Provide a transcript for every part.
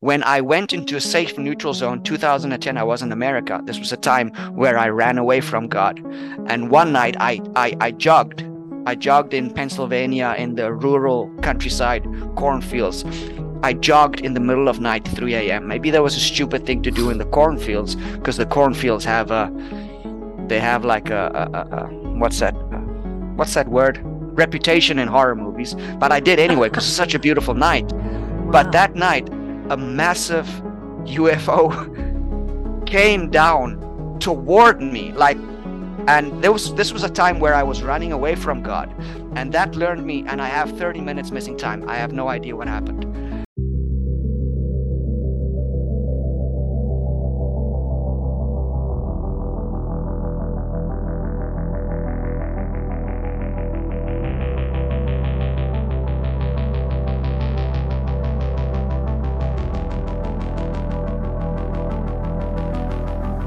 When I went into a safe neutral zone 2010, I was in America. This was a time where I ran away from God. And one night I, I, I jogged. I jogged in Pennsylvania in the rural countryside cornfields. I jogged in the middle of night, 3 a.m. Maybe that was a stupid thing to do in the cornfields because the cornfields have a, they have like a, a, a, a what's that, uh, what's that word? Reputation in horror movies. But I did anyway because it's such a beautiful night. But that night, a massive UFO came down toward me, like, and there was this was a time where I was running away from God, and that learned me. And I have 30 minutes missing time. I have no idea what happened.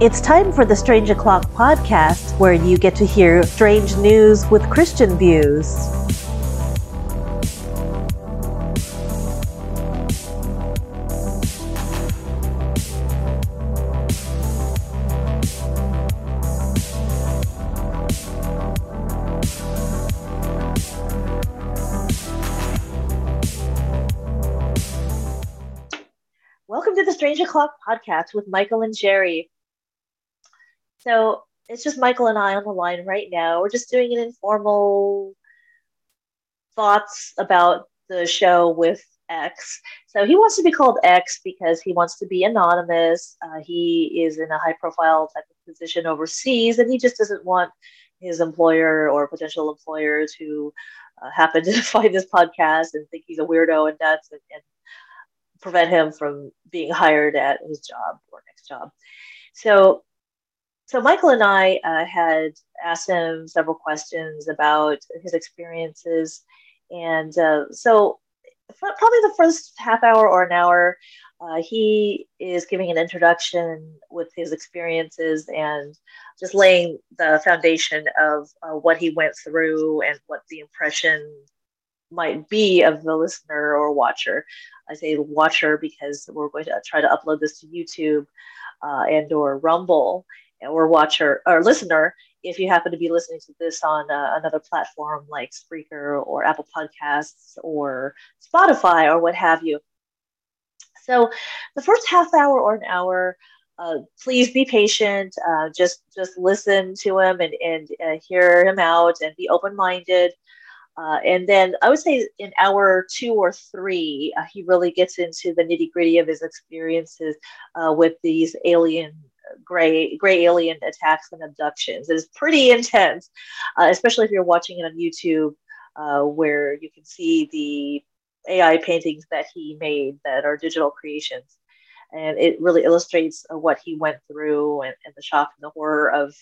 It's time for the Strange O'Clock podcast, where you get to hear strange news with Christian views. Welcome to the Strange O'Clock podcast with Michael and Jerry. So it's just Michael and I on the line right now. We're just doing an informal thoughts about the show with X. So he wants to be called X because he wants to be anonymous. Uh, he is in a high profile type of position overseas and he just doesn't want his employer or potential employers to uh, happen to find this podcast and think he's a weirdo and nuts and, and prevent him from being hired at his job or next job. So so Michael and I uh, had asked him several questions about his experiences, and uh, so probably the first half hour or an hour, uh, he is giving an introduction with his experiences and just laying the foundation of uh, what he went through and what the impression might be of the listener or watcher. I say watcher because we're going to try to upload this to YouTube uh, and or Rumble or watcher or listener if you happen to be listening to this on uh, another platform like Spreaker or Apple Podcasts or Spotify or what have you. So, the first half hour or an hour, uh, please be patient. Uh, just just listen to him and and uh, hear him out and be open minded. Uh, and then I would say in hour two or three, uh, he really gets into the nitty gritty of his experiences with these alien gray gray alien attacks and abductions. It is pretty intense, uh, especially if you're watching it on YouTube, uh, where you can see the AI paintings that he made that are digital creations, and it really illustrates uh, what he went through and, and, the shock and the horror of.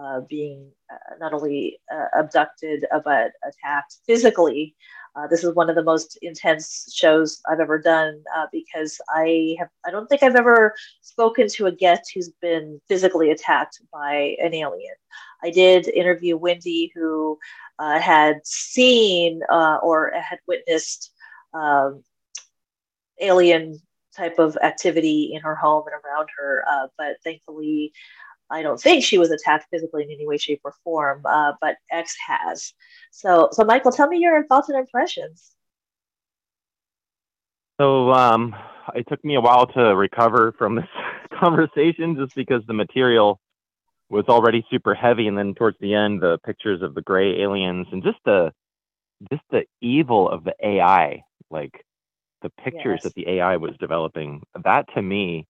Uh, being uh, not only uh, abducted but attacked physically uh, this is one of the most intense shows I've ever done uh, because I have I don't think I've ever spoken to a guest who's been physically attacked by an alien. I did interview Wendy, who uh, had seen uh, or had witnessed um, alien type of activity in her home and around her, uh, but thankfully I don't think she was attacked physically in any way, shape, or form, uh, but X has. So, so Michael, tell me your thoughts and impressions. So, um, it took me a while to recover from this conversation just because the material was already super heavy and then towards the end the pictures of the gray aliens and just the just the evil of the AI like the pictures Yes. that the AI was developing that to me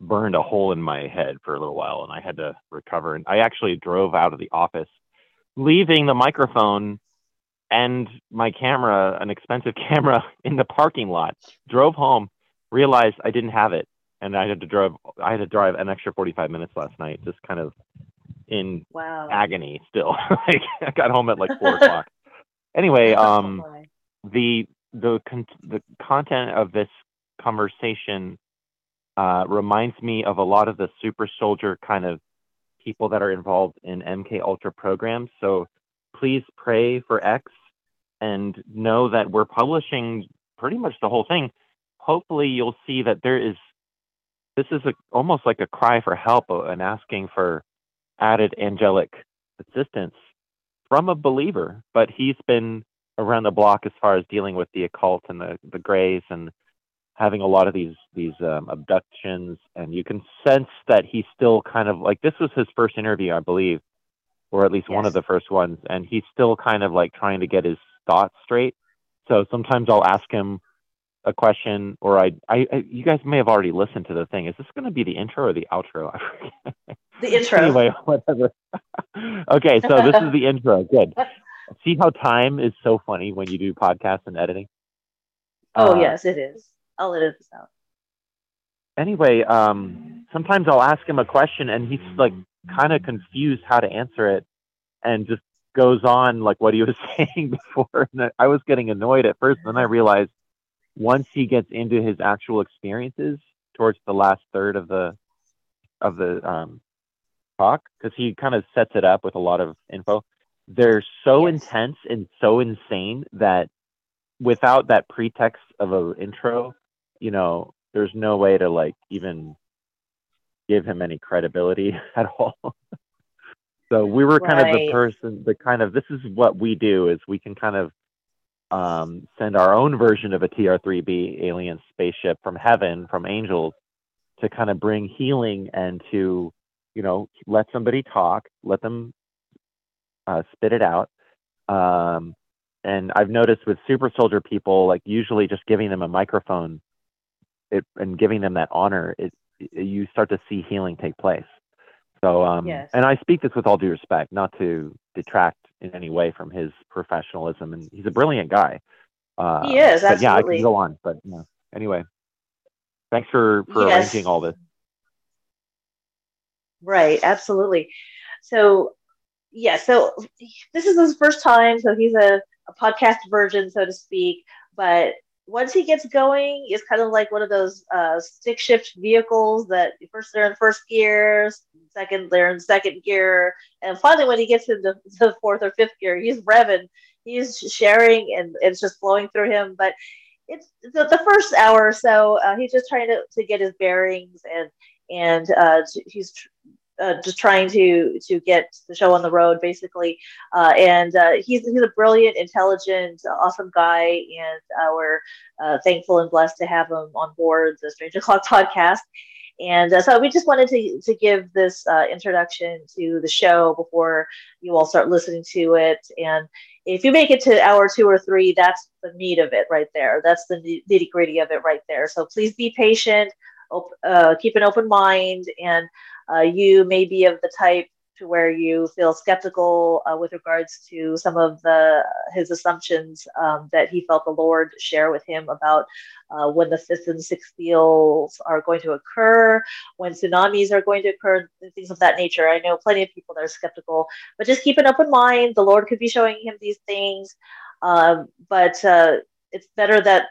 burned a hole in my head for a little while and I had to recover. And I actually drove out of the office leaving the microphone and my camera an expensive camera in the parking lot. Drove home realized I didn't have it and I had to drive I had to drive an extra 45 minutes last night just kind of in Wow. agony still. Like I got home at like four o'clock. Anyway um the the con- the content of this conversation uh, reminds me of a lot of the super soldier kind of people that are involved in MK Ultra programs. So please pray for X and know that we're publishing pretty much the whole thing. Hopefully, you'll see that there is this is a, almost like a cry for help uh, and asking for added angelic assistance from a believer, but he's been around the block as far as dealing with the occult and the the grays and having a lot of these these um, abductions and you can sense that he's still kind of like this was his first interview i believe or at least one of the first ones and he's still kind of like trying to get his thoughts straight. So sometimes i'll ask him a question or i i, I you guys may have already listened to the thing. Is this going to be the intro or the outro? The intro. anyway whatever. Okay so this is the intro. Good. See how time is so funny when you do podcasts and editing? Oh Uh, yes, it is. I'll edit this out. anyway, um, sometimes I'll ask him a question and he's like kind of confused how to answer it and just goes on like what he was saying before. And I- was getting annoyed at first. Then I realized once he gets into his actual experiences towards the last third of the of the um, talk, because he kind of sets it up with a lot of info, they're so Yes. intense and so insane that without that pretext of an intro, you know, there's no way to like even give him any credibility at all. so we were kind of the person, the kind of this is what we do is we can kind of um, send our own version of a TR3B alien spaceship from heaven, from angels, to kind of bring healing and to, you know, let somebody talk, let them uh, spit it out. Um, and I've noticed with super soldier people, like usually just giving them a microphone it, and giving them that honor, it, it- you start to see healing take place. So, um, Yes. and I speak this with all due respect, not to detract in any way from his professionalism, and he's a brilliant guy. Uh, He is, but yeah, I can go on, but yeah. Anyway, thanks for for Yes. arranging all this. Right, absolutely. So, yeah, so this is his first time, so he's a, a podcast virgin, so to speak. But once he gets going, it's kind of like one of those uh, stick shift vehicles that first they're in first gear, second they're in second gear, and finally when he gets into the fourth or fifth gear, he's revving, he's sharing, and it's just flowing through him. But it's the, the first hour or so, uh, he's just trying to, to get his bearings and and uh, he's uh, just trying to to get the show on the road, basically. Uh, and uh, he's he's a brilliant, intelligent, awesome guy, and we're uh, thankful and blessed to have him on board the Strange O'clock podcast. And uh, so we just wanted to to give this uh, introduction to the show before you all start listening to it. And if you make it to hour two or three, that's the meat of it right there. That's the nitty gritty of it right there. So please be patient, op- uh, keep an open mind, and uh, you may be of the type to where you feel skeptical uh, with regards to some of the his assumptions um, that he felt the Lord share with him about uh, when the fifth and sixth seals are going to occur, when tsunamis are going to occur, things of that nature. I know plenty of people that are skeptical, but just keep an open mind. The Lord could be showing him these things, um, but uh, it's better that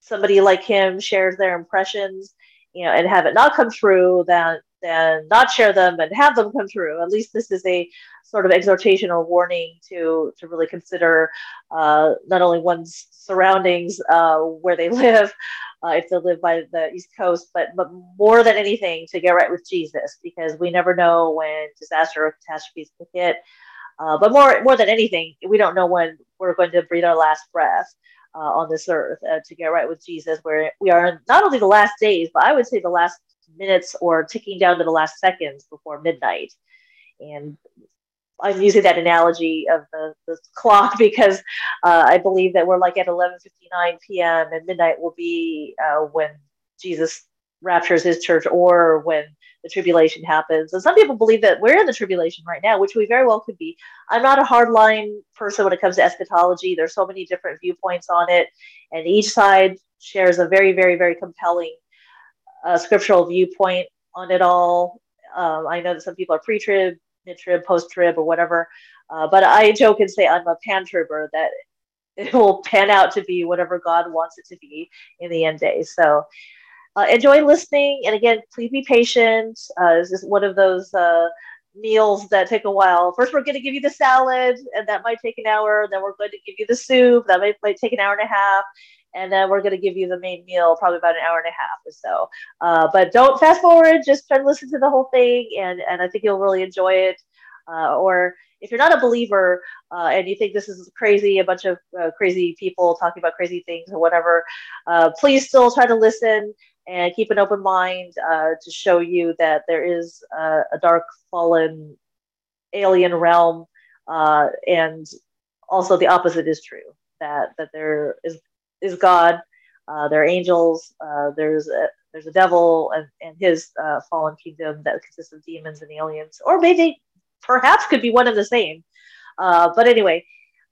somebody like him shares their impressions, you know, and have it not come true than than not share them and have them come true. At least this is a sort of exhortation or warning to to really consider uh, not only one's surroundings, uh, where they live, uh, if they live by the East Coast, but but more than anything to get right with Jesus, because we never know when disaster or catastrophes could hit. Uh, but more more than anything, we don't know when we're going to breathe our last breath. Uh, on this earth uh, to get right with Jesus, where we are in not only the last days, but I would say the last minutes or ticking down to the last seconds before midnight. And I'm using that analogy of the, the clock because uh, I believe that we're like at 11:59 p.m. and midnight will be uh, when Jesus raptures his church or when the tribulation happens. And some people believe that we're in the tribulation right now, which we very well could be. I'm not a hardline person when it comes to eschatology. There's so many different viewpoints on it, and each side shares a very, very, very compelling uh, scriptural viewpoint on it all. Um, I know that some people are pre-trib, mid-trib, post-trib, or whatever, uh, but I joke and say I'm a pan-tribber that it will pan out to be whatever God wants it to be in the end days. So uh, enjoy listening. And again, please be patient. Uh, this is one of those uh, meals that take a while. First, we're going to give you the salad, and that might take an hour. Then we're going to give you the soup. That might, might take an hour and a half. And then we're going to give you the main meal, probably about an hour and a half or so. Uh, but don't fast forward. Just try to listen to the whole thing, and, and I think you'll really enjoy it. Uh, or if you're not a believer uh, and you think this is crazy, a bunch of uh, crazy people talking about crazy things or whatever, uh, please still try to listen and keep an open mind uh, to show you that there is uh, a dark, fallen alien realm, uh, and also the opposite is true. That that there is is God, uh, there are angels, uh, there's a there's a devil and, and his uh, fallen kingdom that consists of demons and aliens, or maybe perhaps could be one and the same. but anyway,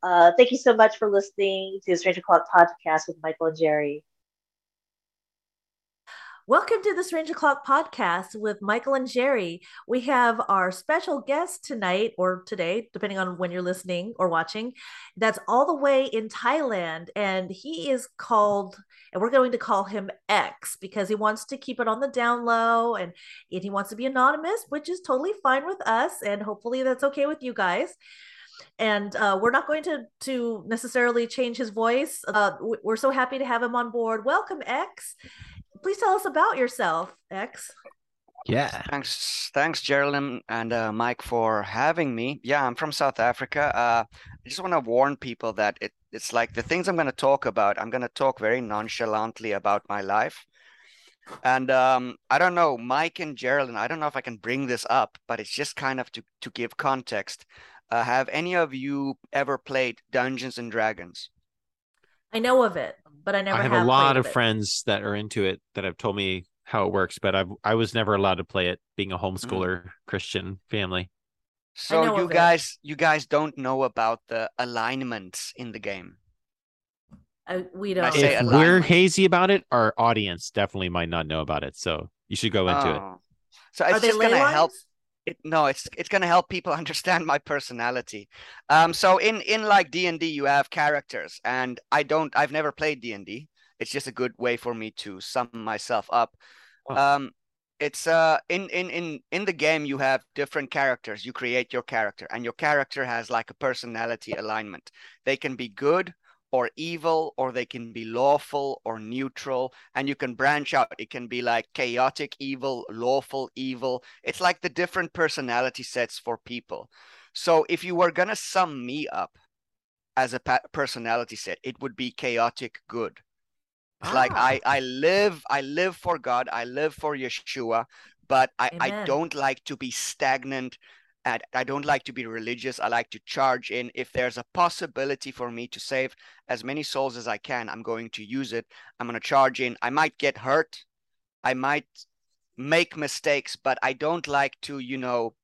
thank you so much for listening to the Strange O'Clock podcast with Michael and Jerry. Welcome to the Strange O'Clock podcast with Michael and Jerry. We have our special guest tonight or today, depending on when you're listening or watching, that's all the way in Thailand. And he is called, and we're going to call him X because he wants to keep it on the down low and, and he wants to be anonymous, which is totally fine with us. And hopefully that's okay with you guys and uh, we're not going to to necessarily change his voice. Uh, we're so happy to have him on board. Welcome, X please tell us about yourself, X. Yeah. Thanks, thanks, Geraldine and uh, Mike for having me. Yeah, I'm from South Africa. Uh, I just want to warn people that it, it's like the things I'm going to talk about. I'm going to talk very nonchalantly about my life, and um, I don't know, Mike and Geraldine. I don't know if I can bring this up, but it's just kind of to to give context. Uh, have any of you ever played Dungeons and Dragons? I know of it but I never. I have, have a lot of it. friends that are into it that have told me how it works, but I I was never allowed to play it, being a homeschooler mm. Christian family. So you guys, it. you guys don't know about the alignments in the game. Uh, we don't. If we're hazy about it, our audience definitely might not know about it. So you should go into oh. it. So it's just gonna help it, no it's it's going to help people understand my personality. Um so in in like d&d you have characters and i don't i've never played d&d it's just a good way for me to sum myself up. Um it's uh in in in in the game you have different characters. You create your character and your character has like a personality alignment. They can be good or evil, or they can be lawful or neutral. And you can branch out. It can be like chaotic evil, lawful evil. It's like the different personality sets for people. So if you were going to sum me up as a personality set, it would be chaotic good. Ah. Like I, I live, I live for God. I live for Yeshua, but I, I don't like to be stagnant and I don't like to be religious. I like to charge in. If there's a possibility for me to save as many souls as I can, I'm going to use it. I'm going to charge in. I might get hurt. I might make mistakes, but I don't like to, you know,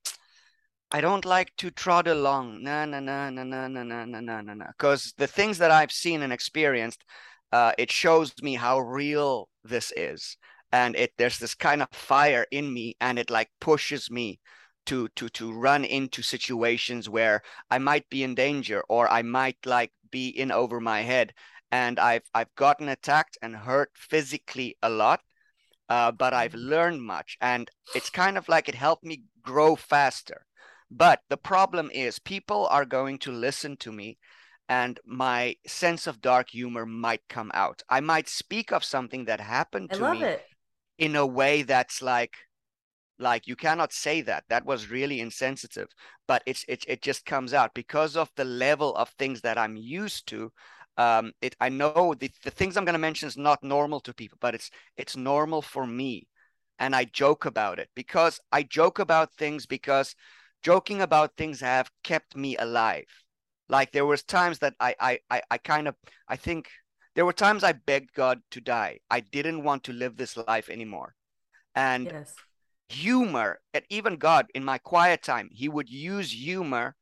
I don't like to trot along. No, no, no, no, no, no, no, no, no, no, no. Because the things that I've seen and experienced, uh, it shows me how real this is. And it there's this kind of fire in me, and it like pushes me to to to run into situations where I might be in danger or I might like be in over my head and I've I've gotten attacked and hurt physically a lot uh, but I've mm-hmm. learned much and it's kind of like it helped me grow faster but the problem is people are going to listen to me and my sense of dark humor might come out I might speak of something that happened to me it. in a way that's like like you cannot say that. That was really insensitive. But it's it, it just comes out. Because of the level of things that i'm used to um it i know the, the things i'm going to mention is not normal to people but it's it's normal for me. And i joke about it. Because i joke about things because joking about things have kept me alive. Like there was times that i i i, I kind of i think there were times i begged god to die. I didn't want to live this life anymore. And Yes. Humor and even god in my quiet time. He would use humor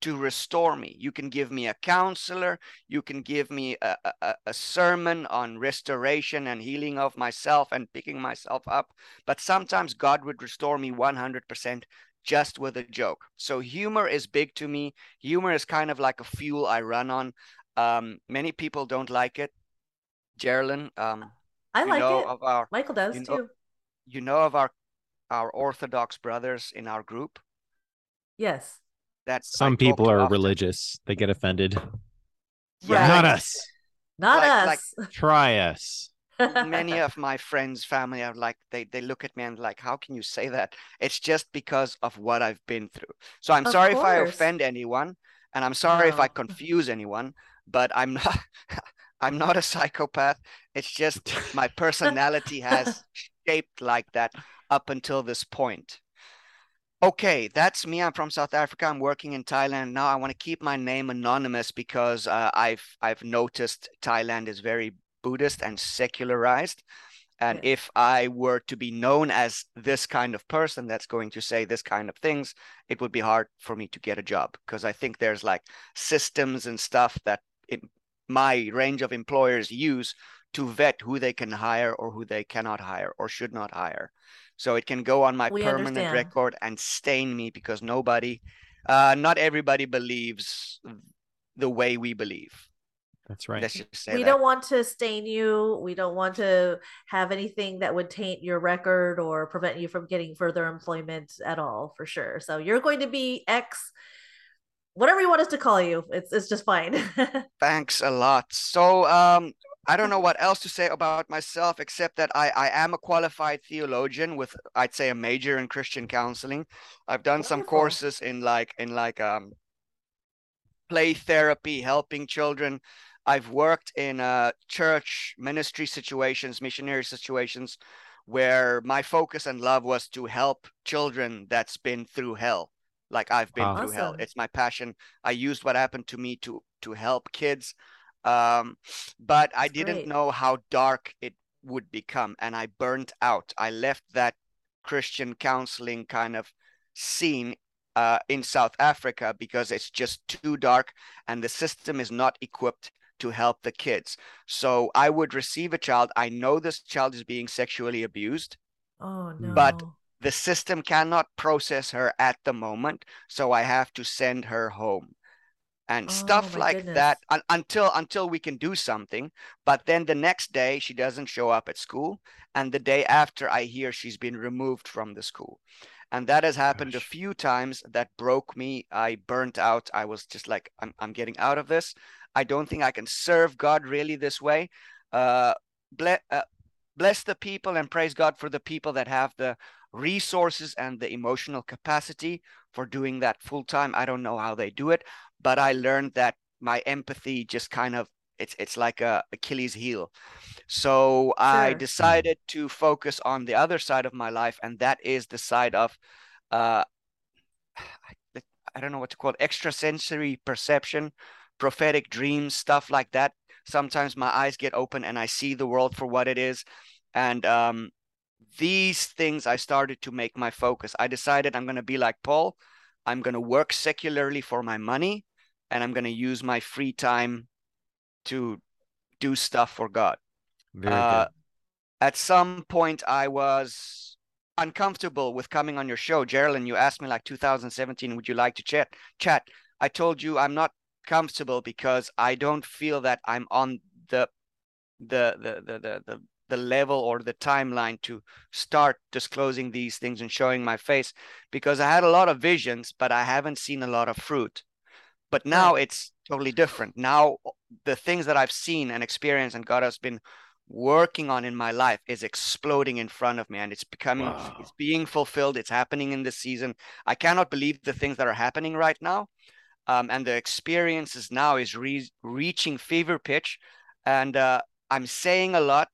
to restore me. You can give me a counselor. You can give me a, a, a sermon on restoration and healing of myself and picking myself up. But sometimes god would restore me 100% just with a joke. So humor is big to me. Humor is kind of like a fuel i run on. Um, many people don't like it. Geraldine, um, I like know it. of our Michael does you know, too. you know of our our orthodox brothers in our group Yes. that Some I people are often. religious. They get offended. Yeah, Not like- us. Not Like- us. like- Try us. many of my friends family are like they they look at me and like how can you say that it's just because of what i've been through so i'm Of sorry if i offend anyone and i'm sorry if i confuse anyone but i'm not i'm not a psychopath it's just my personality has shaped like that up until this point. Okay that's me. I'm from south africa. I'm working in thailand now. I want to keep my name anonymous because uh, i've i've noticed thailand is very buddhist and secularized. And Yes. if i were to be known as this kind of person that's going to say this kind of things it would be hard for me to get a job because i think there's like systems and stuff that it, my range of employers use to vet who they can hire or who they cannot hire or should not hire so it can go on my We permanent understand. record and stain me because nobody uh not everybody believes the way we believe That's right. let's just say we that. don't want to stain you. We don't want to have anything that would taint your record or prevent you from getting further employment at all, for sure. So you're going to be X, whatever you want us to call you. It's it's just fine. Thanks a lot. So, um, I don't know what else to say about myself except that I, I am a qualified theologian with, I'd say, a major in Christian counseling. I've done some courses in like in like um play therapy, helping children. I've worked in uh church ministry situations, missionary situations, where my focus and love was to help children that's been through hell. Like I've been Wow. through hell. It's my passion. I used what happened to me to to help kids. Um, but I didn't great. know how dark it would become, and I burnt out. I left that Christian counseling kind of scene uh, in South Africa because it's just too dark and the system is not equipped to help the kids. So I would receive a child. I know this child is being sexually abused. oh no. But- The system cannot process her at the moment. So I have to send her home. And Oh, stuff like goodness. that un- until until we can do something. But then the next day she doesn't show up at school. And the day after I hear she's been removed from the school. And that has happened a few times that broke me. I burnt out. I was just like, I'm, I'm getting out of this. I don't think I can serve God really this way. Uh, ble- uh, bless the people and praise God for the people that have the resources and the emotional capacity for doing that full time. I don't know how they do it, but I learned that my empathy just kind of it's it's like a Achilles heel. So I decided to focus on the other side of my life, and that is the side of uh I- I don't know what to call it, extrasensory perception, prophetic dreams, stuff like that. Sometimes my eyes get open and I see the world for what it is. And um, these things I started to make my focus. I decided I'm going to be like Paul. I'm going to work secularly for my money and I'm going to use my free time to do stuff for God. Very Uh, good. At some point, I was uncomfortable with coming on your show. Geraldine, you asked me like 2017, would you like to chat? Chat. I told you I'm not comfortable because I don't feel that I'm on the the the the the, the the level or the timeline to start disclosing these things and showing my face because I had a lot of visions, but I haven't seen a lot of fruit. But now it's totally different. Now the things that I've seen and experienced and God has been working on in my life is exploding in front of me and it's becoming Wow. it's being fulfilled. It's happening in this season. I cannot believe the things that are happening right now. um, and the experiences now is re- reaching fever pitch and uh, i'm saying a lot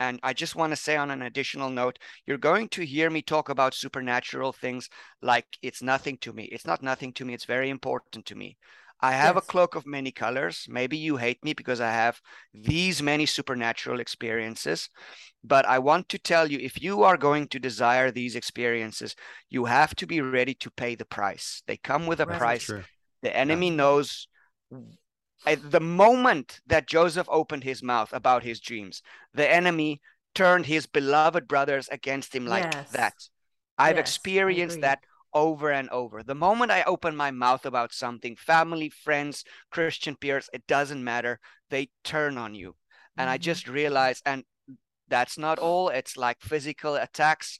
and I just want to say on an additional note, you're going to hear me talk about supernatural things like it's nothing to me. It's not nothing to me. It's very important to me. I have yes. a cloak of many colors. Maybe you hate me because I have these many supernatural experiences. But I want to tell you if you are going to desire these experiences, you have to be ready to pay the price. They come with a right. price. The enemy yeah. knows at the moment that Joseph opened his mouth about his dreams, the enemy turned his beloved brothers against him like yes. that. I've yes, experienced that over and over. The moment I open my mouth about something, family, friends, Christian peers, it doesn't matter. They turn on you. And mm-hmm. I just realized, and that's not all. It's like physical attacks,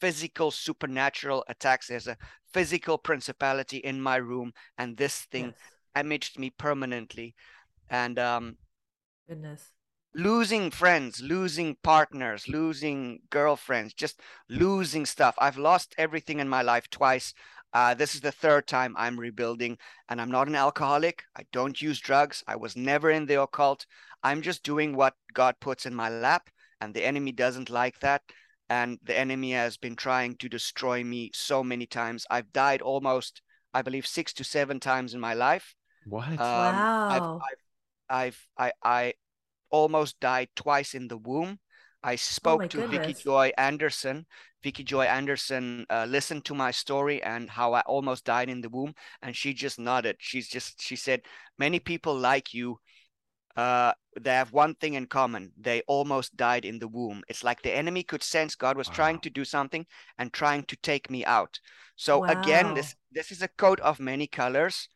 physical supernatural attacks. There's a physical principality in my room, and this thing yes damaged me permanently. And um goodness. losing friends losing partners losing girlfriends just losing stuff. I've lost everything in my life twice. Uh, this is the third time i'm rebuilding and i'm not an alcoholic. I don't use drugs. I was never in the occult. I'm just doing what god puts in my lap and the enemy doesn't like that. And the enemy has been trying to destroy me so many times. I've died almost i believe six to seven times in my life what? Um, wow. I've, I've, I've, I, I almost died twice in the womb. I spoke oh to goodness. Vicky Joy Anderson. Vicky Joy Anderson uh, listened to my story and how I almost died in the womb, and she just nodded. She's just she said, "Many people like you, uh, they have one thing in common: they almost died in the womb. It's like the enemy could sense God was wow. trying to do something and trying to take me out. So wow. again, this this is a coat of many colors,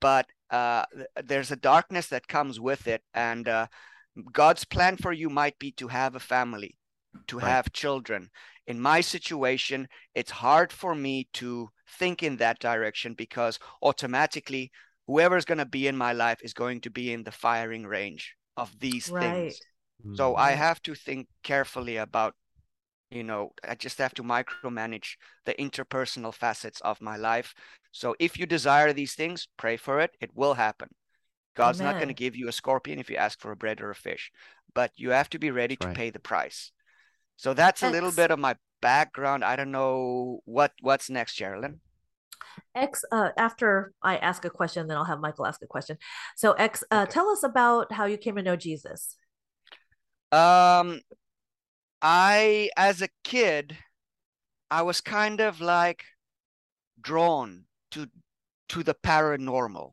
but uh, there's a darkness that comes with it and uh, god's plan for you might be to have a family to right. have children in my situation it's hard for me to think in that direction because automatically whoever's going to be in my life is going to be in the firing range of these right. things so i have to think carefully about you know i just have to micromanage the interpersonal facets of my life so if you desire these things pray for it it will happen god's Amen. not going to give you a scorpion if you ask for a bread or a fish but you have to be ready to right. pay the price so that's X. a little bit of my background i don't know what what's next Geraldine. X, uh, after I ask a question, then I'll have Michael ask a question. So, X, uh, okay. tell us about how you came to know Jesus. Um, I, as a kid, I was kind of like drawn to to the paranormal.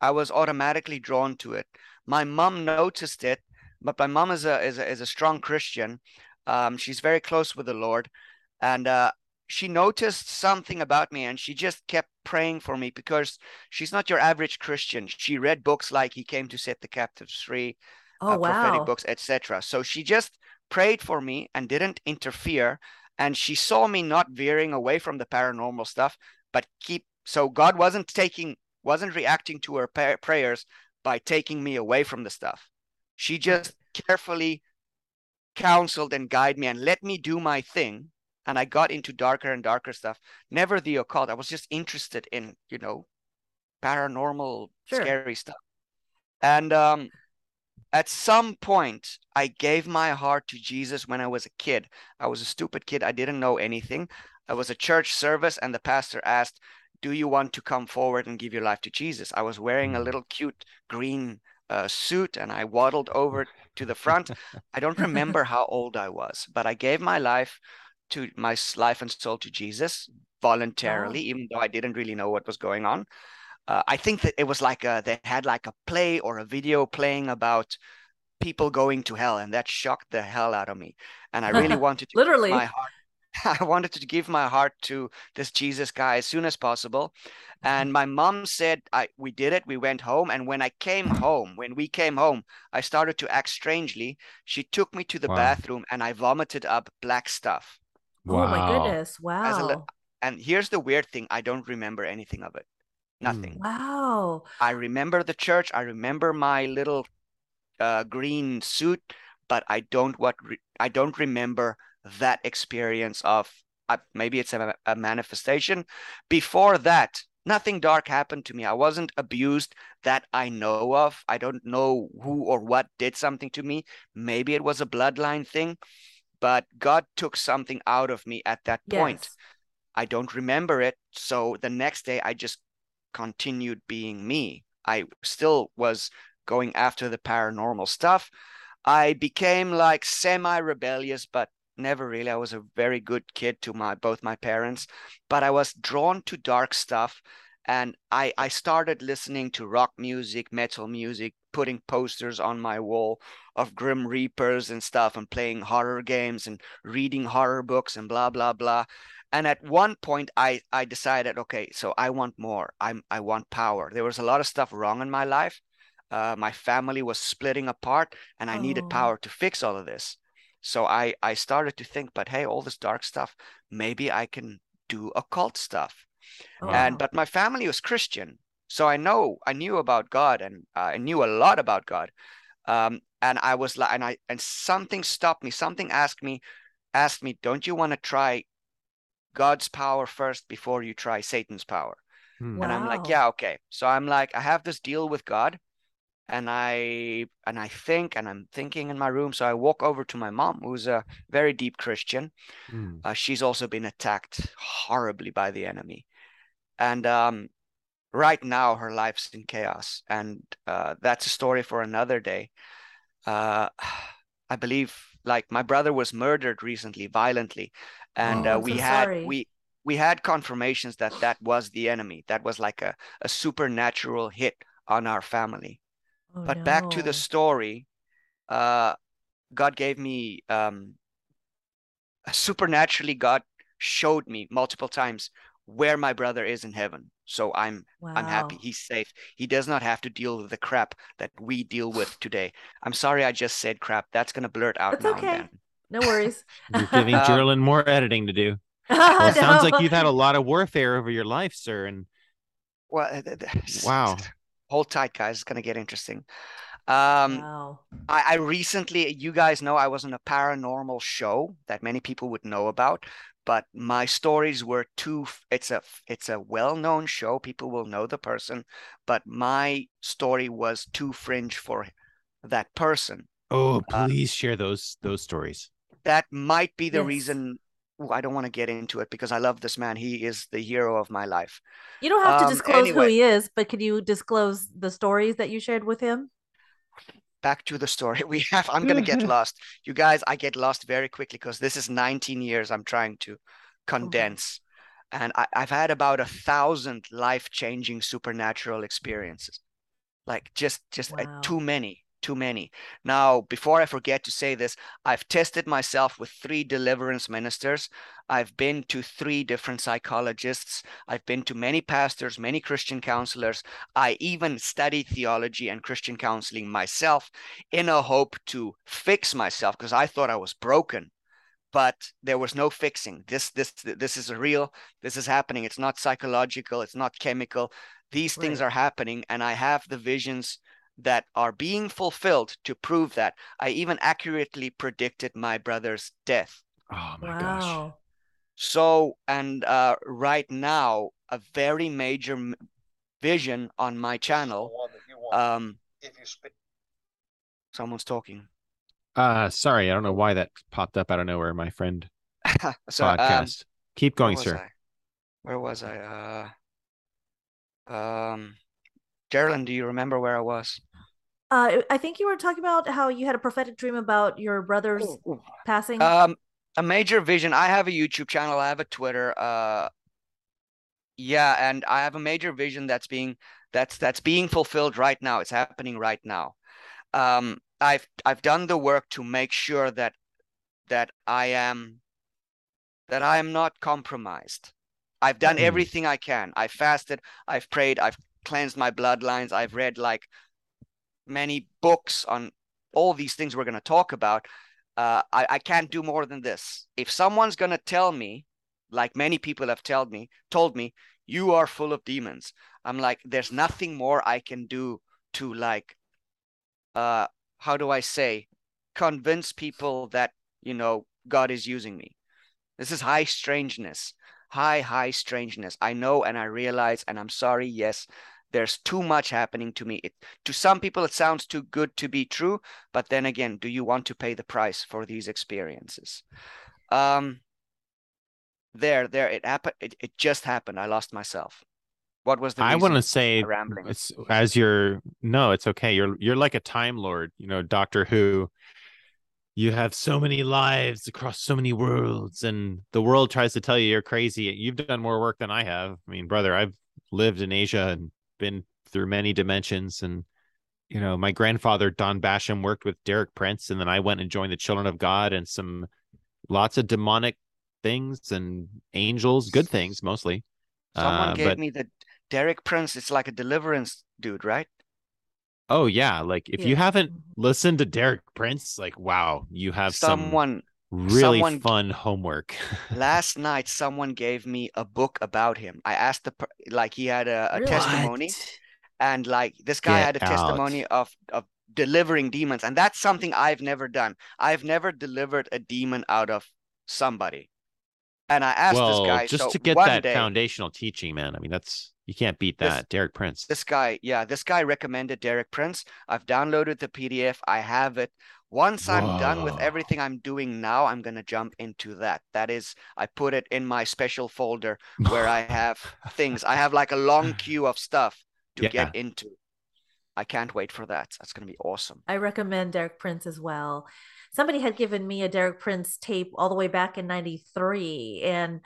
I was automatically drawn to it. My mom noticed it, but my mom is a is a, is a strong Christian. Um, she's very close with the Lord, and uh, she noticed something about me, and she just kept praying for me because she's not your average Christian. She read books like He Came to Set the Captives Free, oh, uh, wow. prophetic books, etc. So she just prayed for me and didn't interfere. And she saw me not veering away from the paranormal stuff, but keep. So God wasn't taking, wasn't reacting to her prayers by taking me away from the stuff. She just carefully counseled and guided me and let me do my thing. And I got into darker and darker stuff. Never the occult. I was just interested in, you know, paranormal, sure. scary stuff. And um, at some point i gave my heart to jesus when i was a kid. I was a stupid kid. I didn't know anything. I was a church service and the pastor asked do you want to come forward and give your life to jesus? I was wearing a mm. little cute green uh, suit and i waddled over to the front. I don't remember how old i was but i gave my life to my life and soul to jesus voluntarily wow. even though i didn't really know what was going on uh, I think that it was like a, they had like a play or a video playing about people going to hell, and that shocked the hell out of me. And I really wanted to literally my heart. I wanted to give my heart to this Jesus guy as soon as possible. And my mom said, I, we did it. We went home. And when I came home, when we came home, I started to act strangely. She took me to the wow. bathroom and I vomited up black stuff. Wow. Oh my goodness. Wow. and here's the weird thing I don't remember anything of it. Nothing. Hmm. Wow. I remember the church. I remember my little uh, green suit, but I don't what re- I don't remember that experience of uh, maybe it's a, a manifestation. Before that, nothing dark happened to me. I wasn't abused that I know of. I don't know who or what did something to me. Maybe it was a bloodline thing, but God took something out of me at that point. Yes. I don't remember it. So the next day, I just continued being me. I still was going after the paranormal stuff. I became like semi rebellious, but never really. I was a very good kid to my both my parents, but I was drawn to dark stuff. And I, I started listening to rock music, metal music, putting posters on my wall of Grim Reapers and stuff, and playing horror games and reading horror books and blah blah blah and at one point i i decided okay so i want more. I'm i want power. There was a lot of stuff wrong in my life. Uh, my family was splitting apart and i needed Oh. power to fix all of this. So i i started to think but hey all this dark stuff maybe i can do occult stuff. And but my family was christian so i know i knew about god and uh, i knew a lot about god. Um and i was like and i and something stopped me. Something asked me asked me don't you want to try God's power first before you try Satan's power. Hmm. And I'm like, yeah, okay. So I'm like, I have this deal with God and I and I think and I'm thinking in my room. So I walk over to my mom, who's a very deep Christian. Hmm. Uh, she's also been attacked horribly by the enemy. And um right now her life's in chaos. And uh that's a story for another day. Uh I believe like my brother was murdered recently violently and Oh, uh, we so had sorry. we we had confirmations that that was the enemy. That was like a, a supernatural hit on our family. Oh, but back to the story uh god gave me um supernaturally god showed me multiple times where my brother is in heaven. So i'm i'm happy. He's safe. He does not have to deal with the crap that we deal with today. I'm sorry i just said crap. That's going to blurt out That's now okay. and then No worries. You're giving Um, Geraldine more editing to do. Well, it sounds like you've had a lot of warfare over your life, sir. And well uh, th- th- wow, hold tight guys it's going to get interesting um Wow. I, I recently, you guys know I was on a paranormal show that many people would know about, but my stories were too. It's a it's a well-known show. People will know the person, but my story was too fringe for that person. oh, Uh, please share those those stories. That might be the Yes. reason. Ooh, I don't want to get into it because I love this man. He is the hero of my life. You don't have to Um, disclose who he is, but can you disclose the stories that you shared with him? back to the story we have i'm gonna get lost you guys i get lost very quickly because this is 19 years i'm trying to condense and I, i've had about a thousand life-changing supernatural experiences like just just uh, too many too many. Now before i forget to say this i've tested myself with three deliverance ministers. I've been to three different psychologists. I've been to many pastors many christian counselors. I even studied theology and christian counseling myself in a hope to fix myself because i thought i was broken. But there was no fixing. This this this is real. This is happening. It's not psychological. It's not chemical. These things are happening and i have the visions that are being fulfilled to prove that i even accurately predicted my brother's death Oh my gosh. So and uh right now a very major m- vision on my channel um someone's talking Uh, sorry, I don't know why that popped up out of nowhere. My friend so um, podcast. Keep where going, was sir. I? Where was I? Uh, um, Geraldine, do you remember where I was? Uh, I think you were talking about how you had a prophetic dream about your brother's passing. Um, a major vision. I have a YouTube channel. I have a Twitter. Uh, yeah, and I have a major vision that's being that's that's being fulfilled right now. It's happening right now. Um, I've I've done the work to make sure that that I am that I am not compromised. I've done Mm. everything I can. I fasted, I've prayed, I've cleansed my bloodlines, I've read like many books on all these things we're going to talk about. Uh, I, I can't do more than this. If someone's going to tell me, like many people have told me, told me, you are full of demons. I'm like, there's nothing more I can do to like, uh, how do I say, convince people that you know God is using me. This is high strangeness. high, high strangeness. I know and I realize, and I'm sorry. Yes, there's too much happening to me. It, to some people, it sounds too good to be true. But then again, do you want to pay the price for these experiences? Um, there, there, it happened. It, it just happened. I lost myself. What was the? I want to say rambling. it's as you're no, it's okay. You're you're like a time lord, you know, Doctor Who. You have so many lives across so many worlds, and the world tries to tell you you're crazy. You've done more work than I have. I mean, brother, I've lived in Asia and been through many dimensions, and you know, my grandfather Don Basham worked with Derek Prince, and then I went and joined the Children of God and some lots of demonic things and angels, good things mostly. Someone Uh, gave but me the Derek Prince. It's like a deliverance dude, right? Oh yeah, like if you haven't listened to Derek Prince, like wow, you have Someone some really someone- fun homework. last night someone gave me a book about him i asked the like he had a, a Really? testimony and like this guy had a Get testimony of of delivering demons and that's something i've never done i've never delivered a demon out of somebody and i asked well, this guy just so to get that day, foundational teaching, man. I mean, that's you can't beat This- that. Derek Prince. this guy yeah this guy recommended derek prince i've downloaded the pdf i have it once i'm done with everything i'm doing now i'm going to jump into that. That is i put it in my special folder where i have things. I have like a long queue of stuff to Yeah. get into i can't wait for that that's going to be awesome I recommend Derek Prince as well. Somebody had given me a Derek Prince tape all the way back in 93 and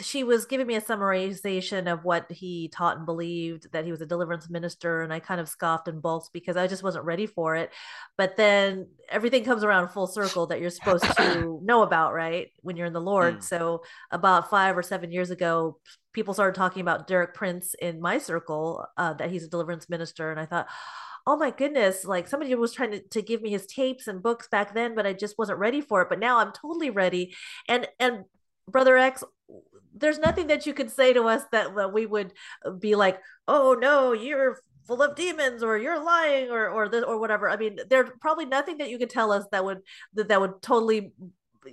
she was giving me a summarization of what he taught and believed that he was a deliverance minister and I kind of scoffed and balked because I just wasn't ready for it. But then everything comes around full circle that you're supposed to know about, right? When you're in the Lord. Mm. So about 5 or 7 years ago, people started talking about Derek Prince in my circle uh, that he's a deliverance minister and I thought oh my goodness like somebody was trying to, to give me his tapes and books back then but i just wasn't ready for it but now i'm totally ready. And and brother x there's nothing that you could say to us that, that we would be like oh no you're full of demons or you're lying or or this or whatever. I mean there's probably nothing that you could tell us that would that, that would totally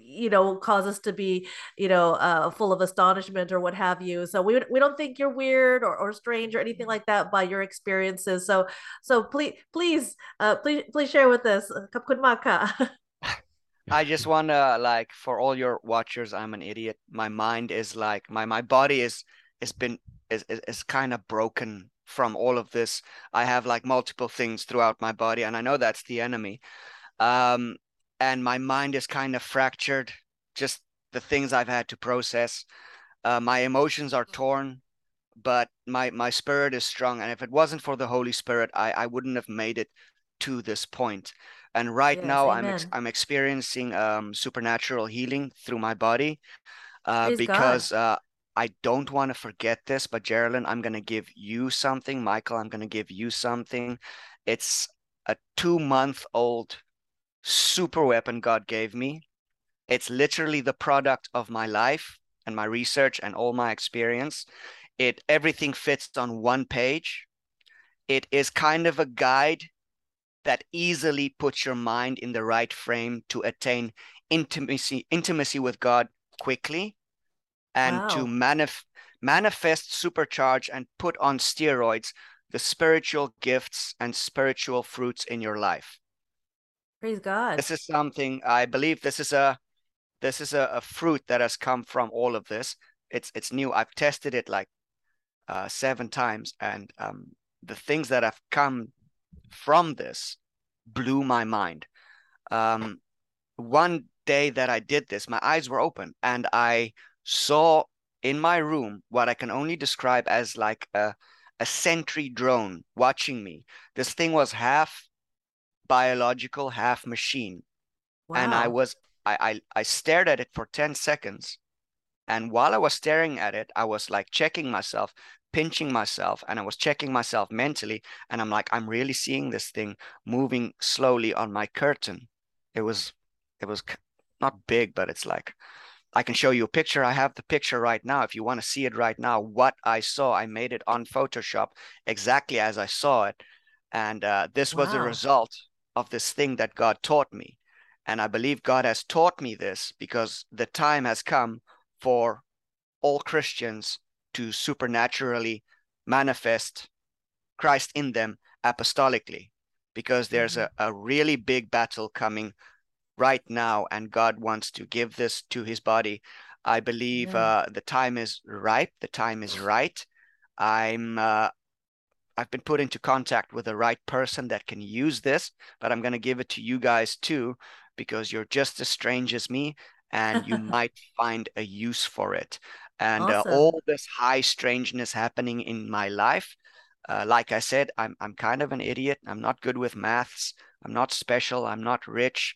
you know cause us to be you know uh, full of astonishment or what have you. So we we don't think you're weird or, or strange or anything like that by your experiences. So so please please uh please please share with us maka i just want to like for all your watchers i'm an idiot. My mind is like my my body is is been is is, is kind of broken from all of this. I have like multiple things throughout my body and i know that's the enemy. Um and my mind is kind of fractured just the things i've had to process uh, my emotions are torn but my my spirit is strong and if it wasn't for the holy spirit i i wouldn't have made it to this point and right Yes, now i'm ex- i'm experiencing um supernatural healing through my body uh because uh I don't want to forget this, but Geraldine, I'm going to give you something. Michael, I'm going to give you something. It's a two month old super weapon God gave me. It's literally the product of my life and my research and all my experience. It everything fits on one page. It is kind of a guide that easily puts your mind in the right frame to attain intimacy intimacy with God quickly and to Wow. manif- manifest supercharge and put on steroids the spiritual gifts and spiritual fruits in your life praise god. This is something i believe this is a this is a, a fruit that has come from all of this. It's it's new. I've tested it like uh, seven times and um, the things that have come from this blew my mind. Um, one day that i did this my eyes were open and i saw in my room what i can only describe as like a, a sentry drone watching me. This thing was half biological half machine. And i was I, I i stared at it for 10 seconds. And while i was staring at it i was like checking myself pinching myself and i was checking myself mentally. And i'm like i'm really seeing this thing moving slowly on my curtain. It was it was not big but it's like i can show you a picture. I have the picture right now. If you want to see it right now what i saw i made it on photoshop exactly as i saw it. And uh, this was a Wow. result of this thing that god taught me and I believe God has taught me this because the time has come for all Christians to supernaturally manifest Christ in them apostolically because there's a, a really big battle coming right now and God wants to give this to his body. I believe Yeah. uh, the time is ripe, the time is right. I'm uh, I've been put into contact with the right person that can use this, but I'm going to give it to you guys too because you're just as strange as me and you might find a use for it. And uh, all this high strangeness happening in my life, uh, like I said, I'm I'm kind of an idiot. I'm not good with maths. I'm not special. I'm not rich.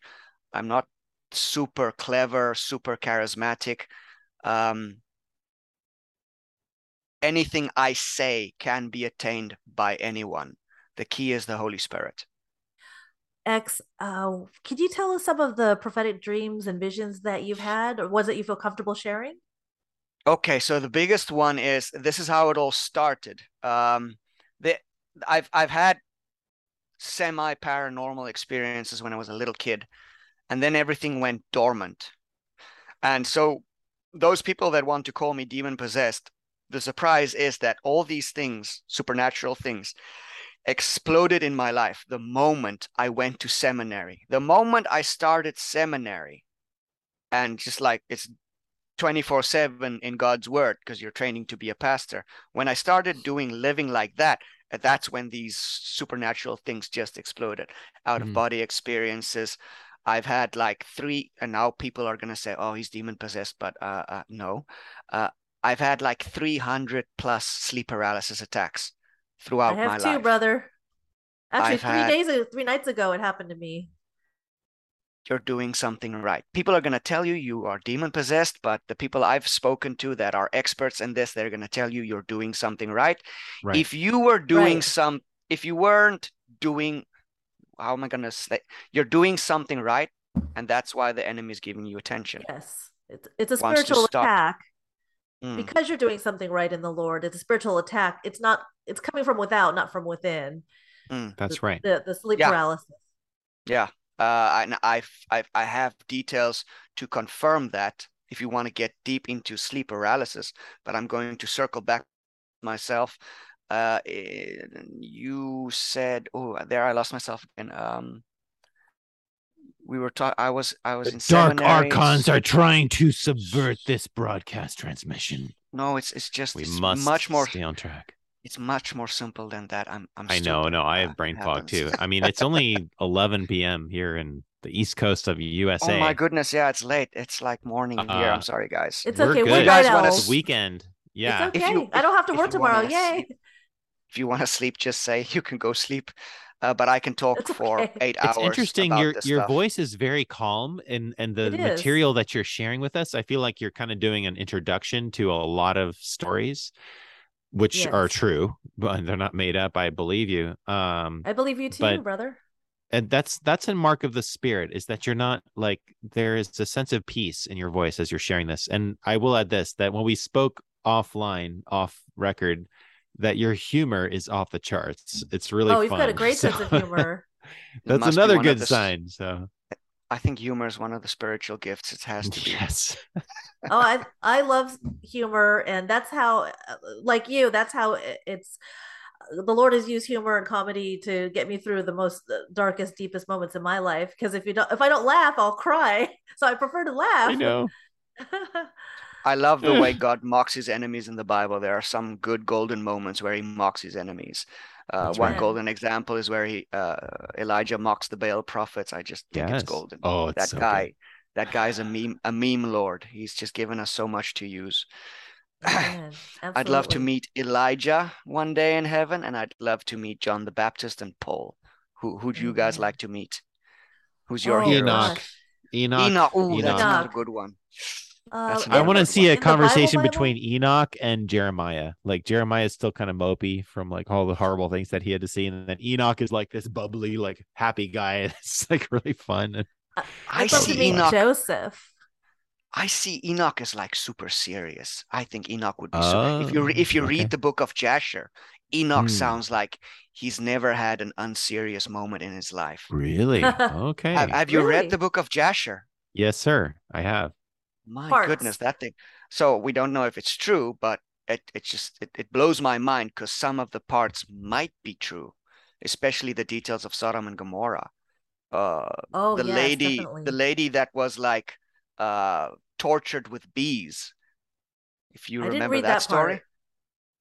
I'm not super clever, super charismatic. Um, anything I say can be attained by anyone. The key is the Holy Spirit. X, uh, could you tell us some of the prophetic dreams and visions that you've had, or was it you feel comfortable sharing? Okay, so the biggest one is this is how it all started. Um, the I've I've had semi paranormal experiences when I was a little kid, and then everything went dormant. And so those people that want to call me demon possessed, the surprise is that all these things, supernatural things, exploded in my life the moment I went to seminary. The moment I started seminary, and just like it's 24 7 in God's word because you're training to be a pastor. When I started doing living like that, that's when these supernatural things just exploded out of Mhm. body experiences. I've had like three, and now people are going to say, oh, he's demon possessed, but uh, uh, no. Uh, I've had like 300 plus sleep paralysis attacks throughout I have my two, life. brother. Actually, I've three had- days, ago, three nights ago, it happened to me. you're doing something right. People are going to tell you you are demon possessed, but the people I've spoken to that are experts in this, they're going to tell you you're doing something right. Right. If you were doing Right. some, if you weren't doing, how am I going to say, you're doing something right, and that's why the enemy is giving you attention. Yes, it's it's a spiritual stop. attack Mm. because you're doing something right in the Lord. It's a spiritual attack. It's not. It's coming from without, not from within. That's The- right. The the sleep Yeah. paralysis. Yeah, uh, and I've, I've I have details to confirm that if you want to get deep into sleep paralysis, but I'm going to circle back myself. Uh, you said, oh, there I lost myself again. Um, we were talking. I was I was in Dark seminary. archons are trying to subvert this broadcast transmission. No, it's it's just We it's must much more. stay on track. It's much more simple than that. I'm I'm. I know, stupid. no, I have brain it fog too. I mean, it's only 11 p.m. here in the east coast of USA. Oh my goodness! Yeah, it's late. It's like morning here. Uh, I'm sorry, guys. It's We're okay. good. We're guys night wanna. It's the weekend. Yeah. It's If okay. you- I don't have to work you wanna tomorrow. Yay! sleep- if you want to sleep, just say you can go sleep. Uh, but I can talk It's for eight It's hours. It's interesting. about Your this your stuff. voice is very calm, and and the It is. material that you're sharing with us, I feel like you're kind of doing an introduction to a lot of stories, which are true, but they're not made up. I believe you. Um, I believe you too, but- brother. and that's that's a mark of the spirit is that you're not like there is a sense of peace in your voice as you're sharing this and i will add this that when we spoke offline off record that your humor is off the charts it's really oh, you've got a fun. great sense of humor. that's another good the sign so I think humor is one of the spiritual gifts. It has to be. yes oh, I I love humor, and that's how, uh, like you, that's how it's. The Lord has used humor and comedy to get me through the most uh, darkest, deepest moments in my life. Because if you don't, if I don't laugh, I'll cry. So I prefer to laugh. i know I love the way God mocks his enemies in the Bible. There are some good golden moments where he mocks his enemies. Uh, one right. golden example is where he uh, Elijah mocks the Baal prophets. I just think yes it's golden. oh it's that so good. guy, that guy's a meme, a meme lord. He's just given us so much to use. Amen. I'd love to meet Elijah one day in heaven, and I'd love to meet John the Baptist and Paul. Who who'd you guys like to meet? Who's your Oh, hero? Enoch. enoch Enoch. Ooh, that's Enoch. another Enoch. good one. Uh, I want to see a in the Bible conversation Bible? between Enoch and Jeremiah. Like Jeremiah is still kind of mopey from like all the horrible things that he had to see, and then Enoch is like this bubbly, like happy guy. and It's like really fun. And I I'd to see Enoch. Joseph. I see Enoch as like super serious. I think Enoch would be. So, if you re- Oh, if you okay. read the book of Jasher, Enoch Hmm. sounds like he's never had an unserious moment in his life. Really? Okay. Have, have you read the book of Jasher? yes, sir. I have. My Parts. goodness, that thing. So we don't know if it's true, but it it just it, it blows my mind because some of the parts might be true, especially the details of Sodom and Gomorrah. Uh, Oh, the yes, lady, definitely. the lady that was like uh tortured with bees. If you I remember that, that story.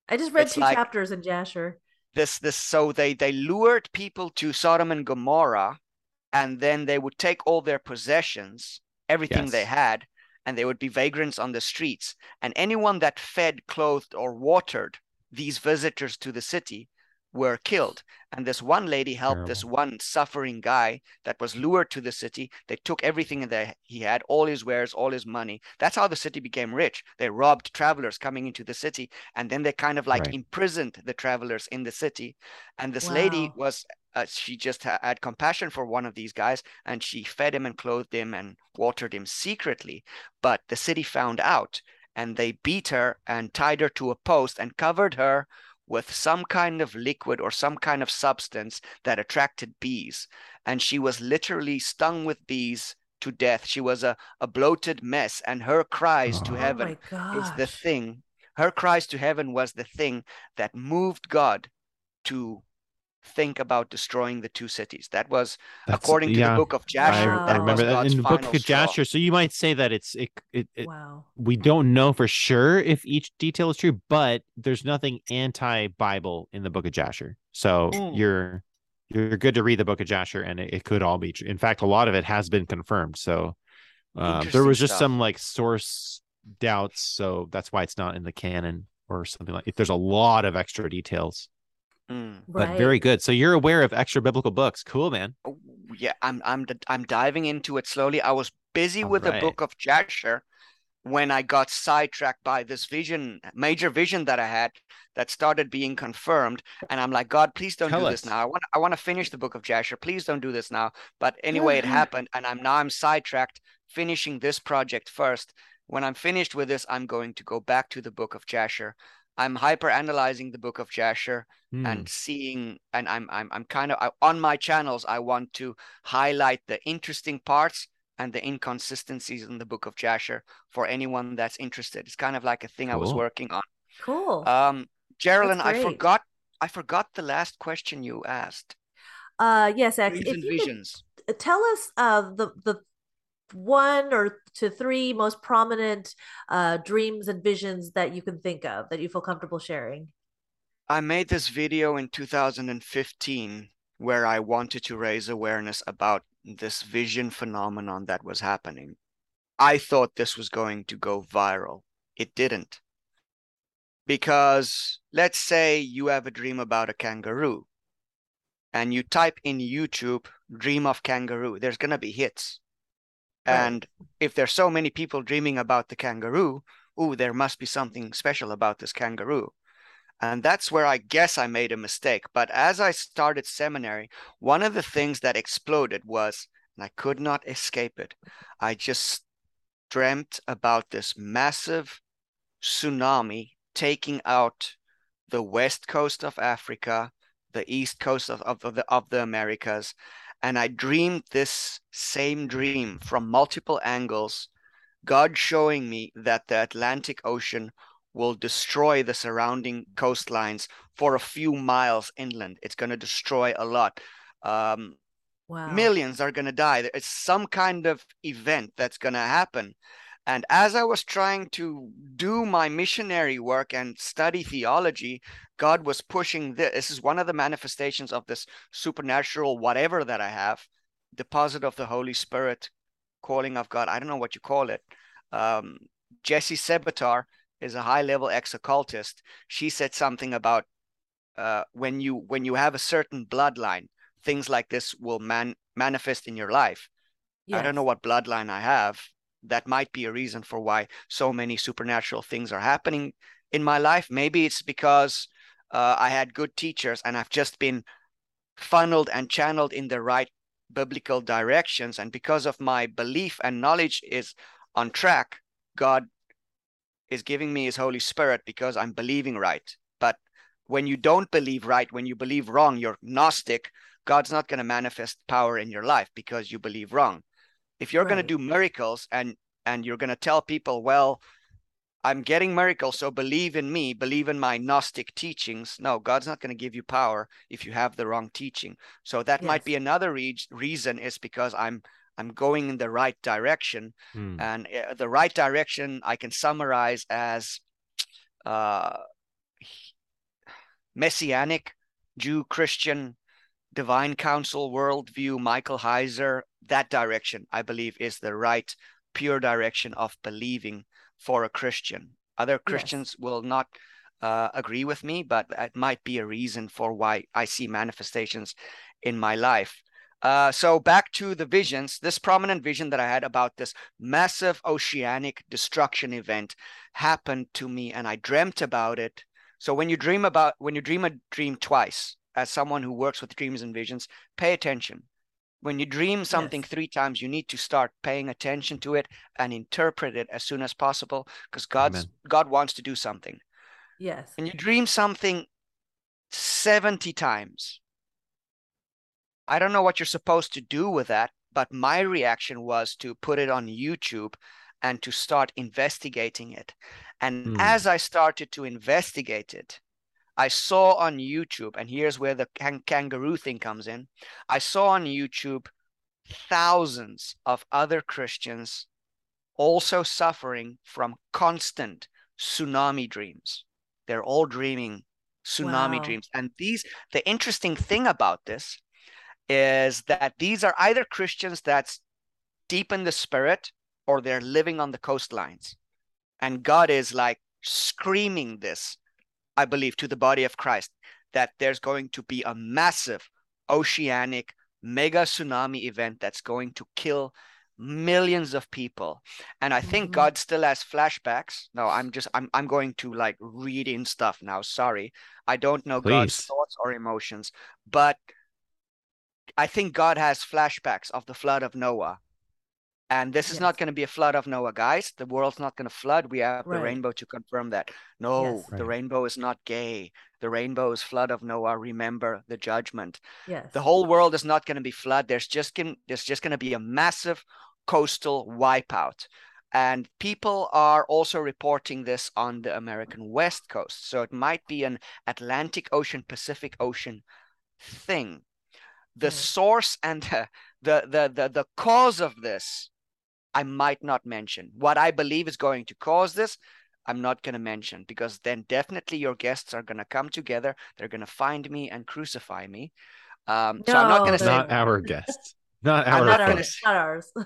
I just read It's two like- chapters in Jasher. this this so they they lured people to Sodom and Gomorrah and then they would take all their possessions everything they had and they would be vagrants on the streets. And anyone that fed clothed or watered these visitors to the city were killed. And this one lady helped this one suffering guy that was lured to the city. They took everything that he had all his wares all his money. That's how the city became rich. They robbed travelers coming into the city and then they kind of like Right. imprisoned the travelers in the city. And this lady was uh, she just ha- had compassion for one of these guys and she fed him and clothed him and watered him secretly. But the city found out and they beat her and tied her to a post and covered her with some kind of liquid or some kind of substance that attracted bees. And she was literally stung with bees to death. She was a, a bloated mess and her cries to Oh. Oh heaven my is the thing her cries to heaven was the thing that moved god to think about destroying the two cities that was That's- according to yeah, the book of I, jasher Wow. I that was remember that in the book final of straw. Jasher. So you might say that it's it, it, it Wow. we don't know for sure if each detail is true, but there's nothing anti-Bible in the book of Jasher. So Mm. you're you're good to read the book of Jasher, and it, it could all be true. In fact, a lot of it has been confirmed. So um, there was just stuff. some like source doubts, so that's why it's not in the canon or something like. If there's a lot of extra details, Mm. but Right. very good. So you're aware of extra biblical books. Cool, man. Oh, yeah i'm i'm d- i'm diving into it slowly i was busy All with the right. book of jasher when i got sidetracked by this vision major vision that i had that started being confirmed and i'm like god please don't Tell do this now i want i want to finish the book of jasher please don't do this now but anyway it happened and i'm now i'm sidetracked finishing this project first when i'm finished with this i'm going to go back to the book of jasher i'm hyper analyzing the book of jasher Hmm. and seeing and i'm i'm, I'm kind of I, on my channels i want to highlight the interesting parts and the inconsistencies in the book of jasher for anyone that's interested. It's kind of like a thing i was working on. Cool. um geraldine i forgot i forgot the last question you asked. Uh, yes, Ak, dreams if and you could visions. tell us uh the the one or to three most prominent uh dreams and visions that you can think of that you feel comfortable sharing. i made this video in 2015 where i wanted to raise awareness about this vision phenomenon that was happening i thought this was going to go viral it didn't because let's say you have a dream about a kangaroo and you type in YouTube dream of kangaroo, there's going to be hits. Right. And if there's so many people dreaming about the kangaroo, ooh, there must be something special about this kangaroo. And that's where I guess I made a mistake. But as I started seminary, one of the things that exploded was, and I could not escape it, I just dreamt about this massive tsunami taking out the west coast of Africa, the east coast of, of, the, of the Americas. And I dreamed this same dream from multiple angles, God showing me that the Atlantic Ocean will destroy the surrounding coastlines for a few miles inland. It's going to destroy a lot. Um, Wow. millions are going to die. It's some kind of event that's going to happen. And as I was trying to do my missionary work and study theology, God was pushing this. This is one of the manifestations of this supernatural whatever that I have, deposit of the Holy Spirit, calling of God. I don't know what you call it. Um, Jessie Czebotar is a high level ex occultist. She said something about uh, when you when you have a certain bloodline, things like this will man manifest in your life. I don't know what bloodline I have. That might be a reason for why so many supernatural things are happening in my life. Maybe it's because uh, I had good teachers and I've just been funneled and channeled in the right biblical directions. And because of my belief and knowledge is on track, God is giving me his Holy Spirit because I'm believing right. But when you don't believe right, when you believe wrong, you're Gnostic, God's not going to manifest power in your life because you believe wrong. If you're going to do miracles and and you're going to tell people, well, I'm getting miracles, so believe in me, believe in my Gnostic teachings. No, God's not going to give you power if you have the wrong teaching. So that might be another re- reason is because I'm I'm going in the right direction, Hmm. and uh, the right direction I can summarize as uh, messianic, Jew, Christian, divine council, worldview, Michael Heiser. That direction, I believe, is the right, pure direction of believing for a Christian. Other Christians will not uh, agree with me, but it might be a reason for why I see manifestations in my life. Uh, so back to the visions, this prominent vision that I had about this massive oceanic destruction event happened to me, and I dreamt about it. So when you dream about when you dream a dream twice, as someone who works with dreams and visions, pay attention. When you dream something three times, you need to start paying attention to it and interpret it as soon as possible, because God's Amen. God wants to do something. Yes. And you dream something 70 times. I don't know what you're supposed to do with that, but my reaction was to put it on YouTube and to start investigating it. And Hmm. as I started to investigate it, I saw on YouTube, and here's where the kang- kangaroo thing comes in. I saw on YouTube thousands of other Christians also suffering from constant tsunami dreams. They're all dreaming tsunami Wow. dreams. And these, the interesting thing about this is that these are either Christians that's deep in the spirit or they're living on the coastlines. And God is like screaming this, I believe, to the body of Christ that there's going to be a massive oceanic mega tsunami event that's going to kill millions of people. And i think Mhm. god still has flashbacks. No i'm just i'm, I'm going to like read in stuff now. Sorry. I don't know god's thoughts or emotions but i think god has flashbacks of the flood of noah and this is not going to be a flood of Noah, guys. The world's not going to flood. We have the rainbow to confirm that. No, Yes. the rainbow is not gay. The rainbow is flood of Noah. Remember the judgment. Yes. The whole world is not going to be flood. There's just going there's just going to be a massive coastal wipeout. And people are also reporting this on the American West Coast. So it might be an Atlantic Ocean, Pacific Ocean thing. The Yes. source and the, the the the the cause of this I might not mention. What I believe is going to cause this, I'm not going to mention because then definitely your guests are going to come together. They're going to find me and crucify me. Um, so I'm not going to say. Not our guests. Not our not not, ours. not ours. They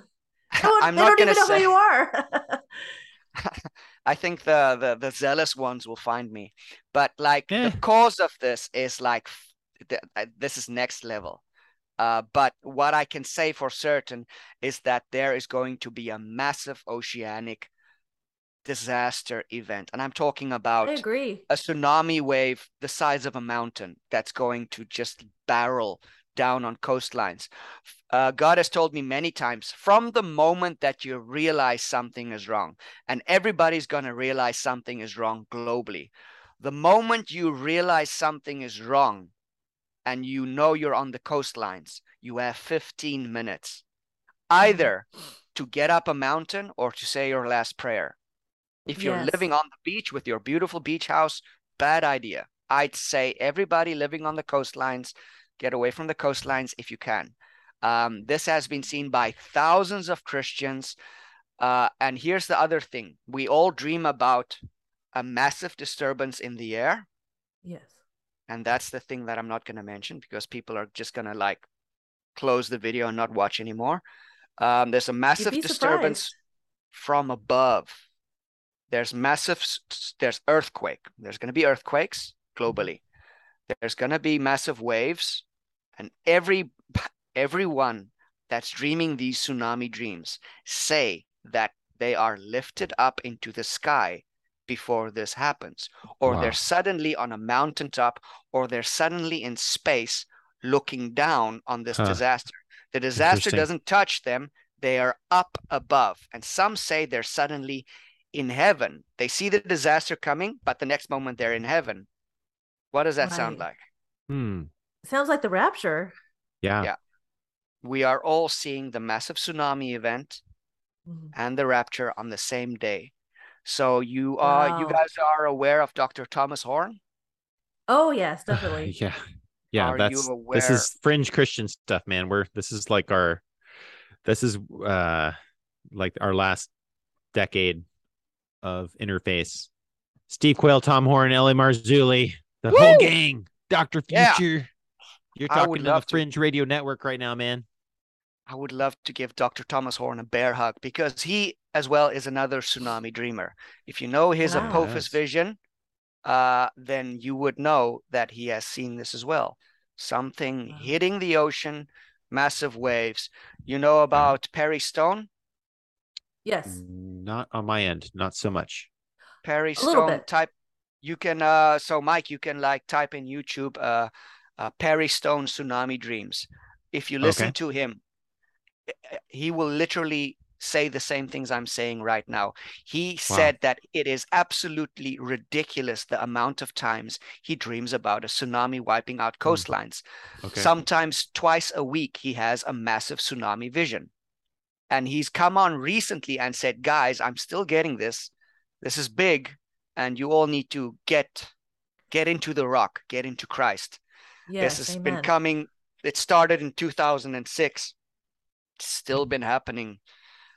don't, I'm they not don't even know say. who you are. I think the, the the zealous ones will find me, but like Eh. the cause of this is like f- th- uh, this is next level. Uh, but what I can say for certain is that there is going to be a massive oceanic disaster event, and I'm talking about I agree. a tsunami wave the size of a mountain that's going to just barrel down on coastlines. Uh, God has told me many times from the moment that you realize something is wrong, and everybody's going to realize something is wrong globally. The moment you realize something is wrong and you know you're on the coastlines, you have 15 minutes either to get up a mountain or to say your last prayer. If you're Yes. living on the beach with your beautiful beach house, bad idea. I'd say everybody living on the coastlines, get away from the coastlines if you can. Um, this has been seen by thousands of Christians. Uh, and here's the other thing we all dream about a massive disturbance in the air. Yes. And that's the thing that I'm not going to mention because people are just going to like close the video and not watch anymore. Um, there's a massive disturbance surprised. from above. There's massive, there's earthquake. There's going to be earthquakes globally. There's going to be massive waves, and every everyone that's dreaming these tsunami dreams say that they are lifted up into the sky before this happens, or Wow. they're suddenly on a mountaintop, or they're suddenly in space looking down on this Huh. disaster. The disaster doesn't touch them, they are up above. And some say they're suddenly in heaven. They see the disaster coming, but the next moment they're in heaven. What does that sound like? Hmm. Sounds like the rapture. Yeah. Yeah. We are all seeing the massive tsunami event Mhm. and the rapture on the same day. So you are you guys are aware of Dr. Thomas Horn? Oh yes, definitely. yeah. Yeah, Are you that's this is fringe Christian stuff, man. We're this is like our this is uh like our last decade of interface. Steve Quayle, Tom Horn, L.A. Marzulli, the whole gang, Dr. Yeah. Future. You're talking to the love to. Fringe Radio Network right now, man. I would love to give Dr. Thomas Horn a bear hug because he, as well, is another tsunami dreamer. If you know his Wow. Apophis Yes. vision, uh, then you would know that he has seen this as well. Something Wow. hitting the ocean, massive waves. You know about Perry Stone? Yes. Not on my end, not so much. Perry A Stone bit. type. You can uh so Mike, you can like type in YouTube uh, uh Perry Stone tsunami dreams. If you listen Okay. to him, Eh, he will literally say the same things I'm saying right now. He Wow. said that it is absolutely ridiculous the amount of times he dreams about a tsunami wiping out hmm. coastlines. Okay. Sometimes twice a week he has a massive tsunami vision. And he's come on recently and said, "Guys, I'm still getting this. This is big and you all need to get get into the rock, get into Christ." Yes. this has amen. been coming it started in 2006 it's still been happening.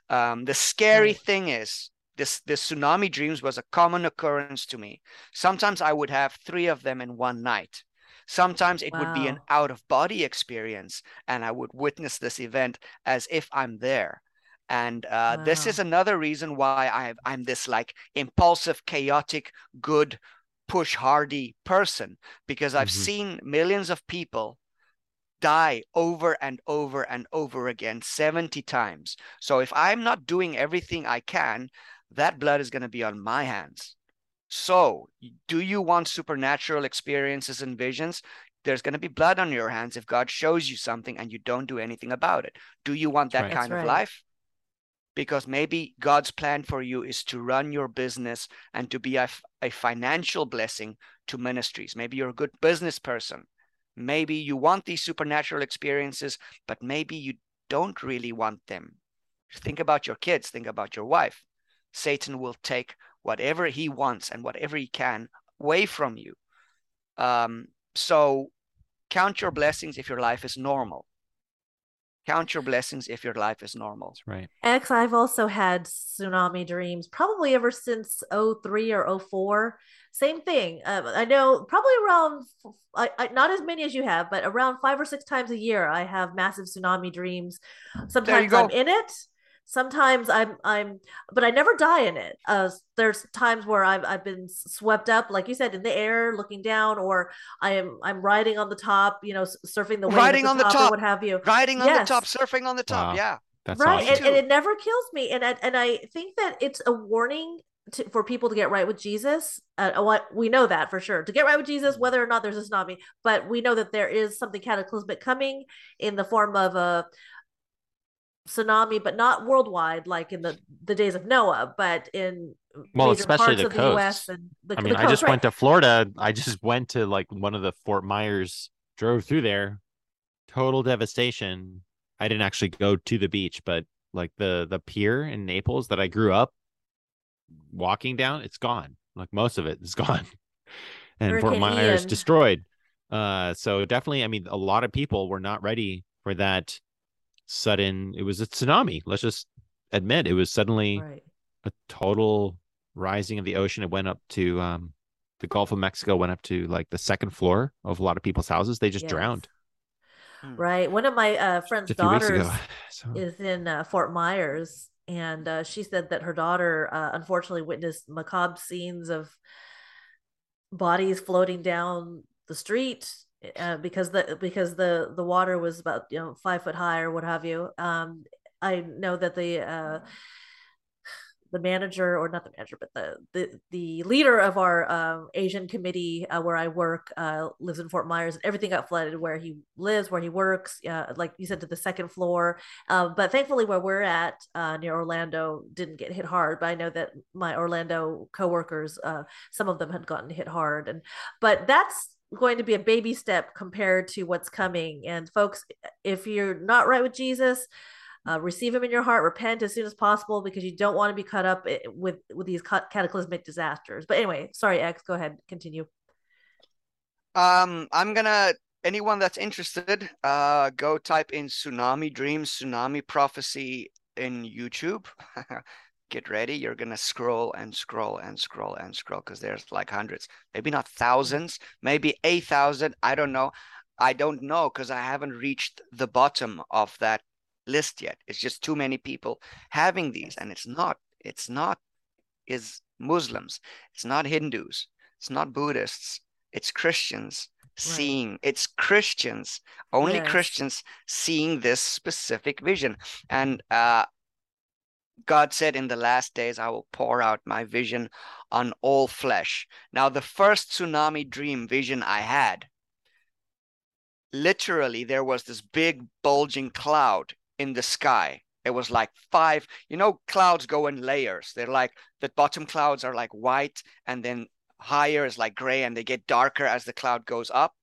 Um, the scary thing is this this tsunami dreams was a common occurrence to me. Sometimes i would have three of them in one night. Sometimes it would be an out of body experience and i would witness this event as if i'm there. And uh, this is another reason why I, i'm this like impulsive chaotic good push hardy person because I've Mhm. seen millions of people die over and over and over again 70 times. So if I'm not doing everything I can, that blood is going to be on my hands. So, do you want supernatural experiences and visions? There's going to be blood on your hands if God shows you something and you don't do anything about it. Do you want that right. kind That's of right. life? Because maybe God's plan for you is to run your business and to be a financial blessing to ministries. Maybe you're a good business person. Maybe you want these supernatural experiences, but maybe you don't really want them. Think about your kids, think about your wife. Satan will take whatever he wants and whatever he can away from you. Um, so count your blessings if your life is normal. Count your blessings if your life is normal. That's right. X, I've also had tsunami dreams probably ever since 03 or 04. Same thing. Uh, I know probably around, f- I, I, not as many as you have, but around five or six times a year, I have massive tsunami dreams. Sometimes I'm in it. Sometimes I'm, I'm, but I never die in it. Uh, there's times where I've, I've been swept up, like you said, in the air, looking down, or I am, I'm riding on the top, you know, surfing the wave at Riding on the or top. what have you. Riding on the top, surfing on the top. Wow. Yeah. That's right awesome. and, and it never kills me and I, and i think that it's a warning to, for people to get right with jesus uh, what we know that for sure to get right with jesus whether or not there's a tsunami but we know that there is something cataclysmic coming in the form of a tsunami but not worldwide like in the the days of noah but in Well, especially parts the of the us coast. and the, I the mean, I just right. went to Florida. I just went to like one of the Fort Myers, drove through there, total devastation. I didn't actually go to the beach, but like the the pier in Naples that I grew up walking down, it's gone. Like most of it is gone. And Fort Myers Ian. destroyed. Uh so definitely, I mean, a lot of people were not ready for that sudden it was a tsunami. Let's just admit it was suddenly right a total rising of the ocean. It went up to um the Gulf of Mexico went up to like the second floor of a lot of people's houses. They just Yes. drowned right one of my uh friend's a few weeks daughters ago. So is in uh, Fort Myers, and uh, she said that her daughter uh, unfortunately witnessed macabre scenes of bodies floating down the street uh, because the because the the water was about you know five foot high or what have you. Um, I know that the uh, the manager or not the manager but the the, the leader of our um, asian committee uh, where i work uh, lives in fort myers and everything got flooded where he lives where he works uh, like you said to the second floor. Uh, but thankfully where we're at uh, near orlando didn't get hit hard but i know that my orlando coworkers uh, some of them had gotten hit hard. And but that's going to be a baby step compared to what's coming. And folks if you're not right with jesus uh, receive him in your heart repent as soon as possible because you don't want to be caught up with with these cataclysmic disasters but anyway sorry x go ahead continue Um, I'm gonna anyone that's interested, uh, go type in tsunami dreams, tsunami prophecy in YouTube. Get ready, you're gonna scroll and scroll and scroll and scroll because there's like hundreds, maybe not thousands, maybe a thousand. I don't know. I don't know because I haven't reached the bottom of that list yet. It's just too many people having these, and it's not. It's not is Muslims. It's not Hindus. It's not Buddhists. It's Christians seeing. It's Christians, only Yes. Christians seeing this specific vision. And uh, God said, In the last days, I will pour out my vision on all flesh. Now, the first tsunami dream vision I had, literally, there was this big bulging cloud in the sky. It was like five, you know, clouds go in layers. They're like the bottom clouds are like white, and then higher is like gray, and they get darker as the cloud goes up.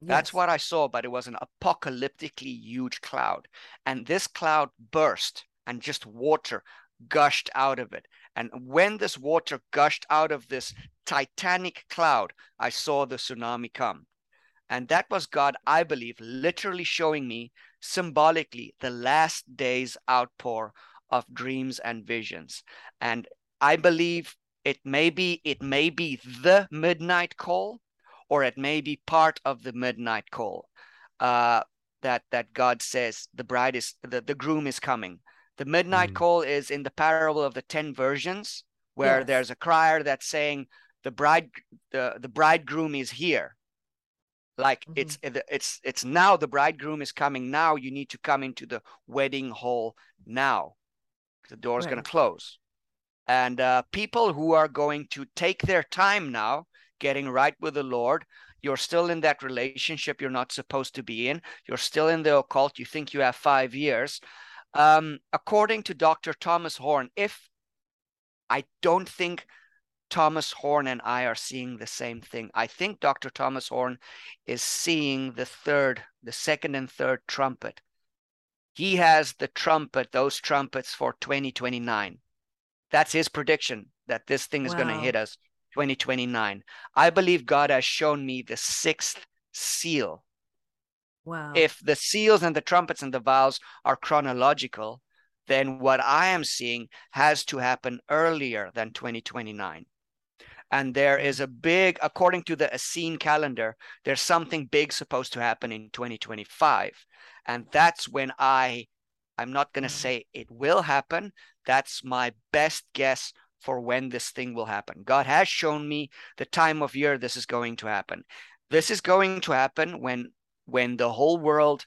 That's what I saw, but it was an apocalyptically huge cloud. And this cloud burst and just water gushed out of it. And when this water gushed out of this titanic cloud, I saw the tsunami come. And that was God, I believe, literally showing me symbolically the last days outpour of dreams and visions. And I believe it may be it may be the midnight call or it may be part of the midnight call uh, that that God says the bride is the, the groom is coming. The midnight Mm. call is in the parable of the ten virgins, where Yes. there's a crier that's saying the bride the, the bridegroom is here. Like it's it's it's now the bridegroom is coming now. You need to come into the wedding hall now. The door's Right. gonna close. And uh, people who are going to take their time now getting right with the Lord, you're still in that relationship you're not supposed to be in. You're still in the occult. You think you have five years. Um, according to Dr. Thomas Horn, if I don't think Thomas Horn and I are seeing the same thing. I think Dr. Thomas Horn is seeing the third, the second and third trumpet. He has the trumpet, those trumpets for 2029. That's his prediction that this thing is going to hit us 2029. I believe God has shown me the sixth seal. wow If the seals and the trumpets and the vials are chronological, then what I am seeing has to happen earlier than 2029. And there is a big, according to the Essene calendar, there's something big supposed to happen in 2025. And that's when I, I'm not going to mm. say it will happen. That's my best guess for when this thing will happen. God has shown me the time of year this is going to happen. This is going to happen when when the whole world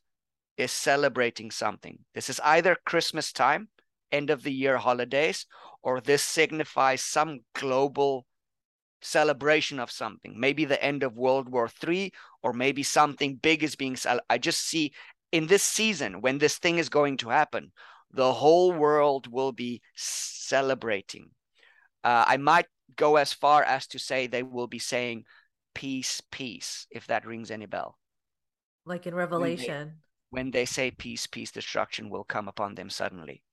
is celebrating something. This is either Christmas time, end of the year holidays, or this signifies some global celebration of something. Maybe the end of World War III, or maybe something big is being cel- I just see in this season when this thing is going to happen, the whole world will be celebrating. Uh, I might go as far as to say they will be saying peace, peace, if that rings any bell. like in When they- revelation when they say peace, peace, destruction will come upon them suddenly.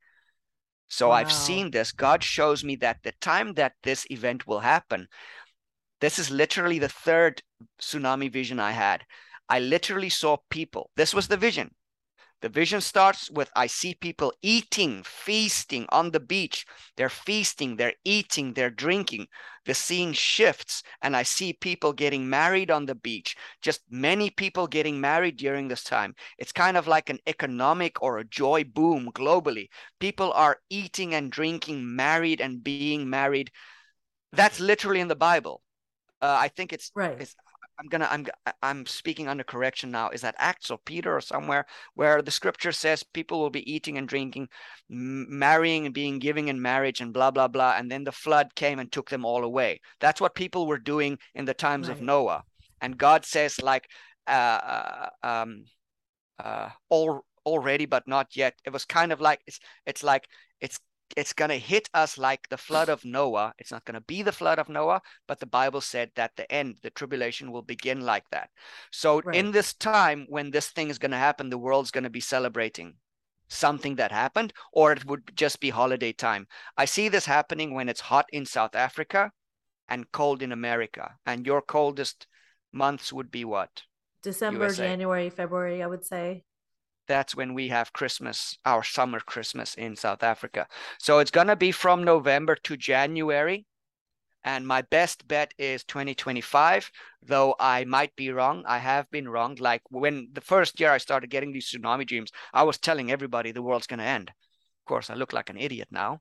So I've seen this. God shows me that the time that this event will happen, this is literally the third tsunami vision I had. I literally saw people. This was the vision. The vision starts with I see people eating, feasting on the beach. They're feasting, they're eating, they're drinking. The scene shifts, and I see people getting married on the beach. Just many people getting married during this time. It's kind of like an economic or a joy boom globally. People are eating and drinking, married and being married. That's literally in the Bible. Uh, I think it's right. It's, I'm gonna I'm I'm speaking under correction now. Is that Acts or Peter or somewhere where the scripture says people will be eating and drinking, marrying and being giving in marriage and blah blah blah, and then the flood came and took them all away. That's what people were doing in the times of Noah, and God says like, uh, uh, um, uh, all already but not yet. It was kind of like it's it's like it's it's going to hit us like the flood of Noah. It's not going to be the flood of Noah, but the Bible said that the end, the tribulation will begin like that. So in this time when this thing is going to happen, the world's going to be celebrating. something that happened, or it would just be holiday time. I see this happening when it's hot in South Africa and cold in America. And your coldest months would be what? December, USA. January, February, I would say. That's when we have Christmas, our summer Christmas in South Africa. So it's going to be from November to January. And my best bet is 2025, though I might be wrong. I have been wrong. Like when the first year I started getting these tsunami dreams, I was telling everybody the world's going to end. Of course, I look like an idiot now.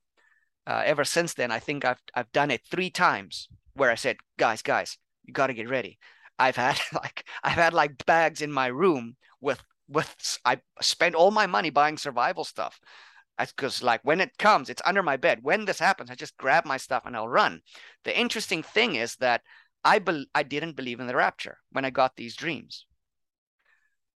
Uh, ever since then, I think I've I've done it three times where I said, guys, guys, you got to get ready. I've had like I've had like bags in my room with with I spent all my money buying survival stuff. That's Because like when it comes, it's under my bed. When this happens, I just grab my stuff and I'll run. The interesting thing is that I be- I didn't believe in the rapture when I got these dreams.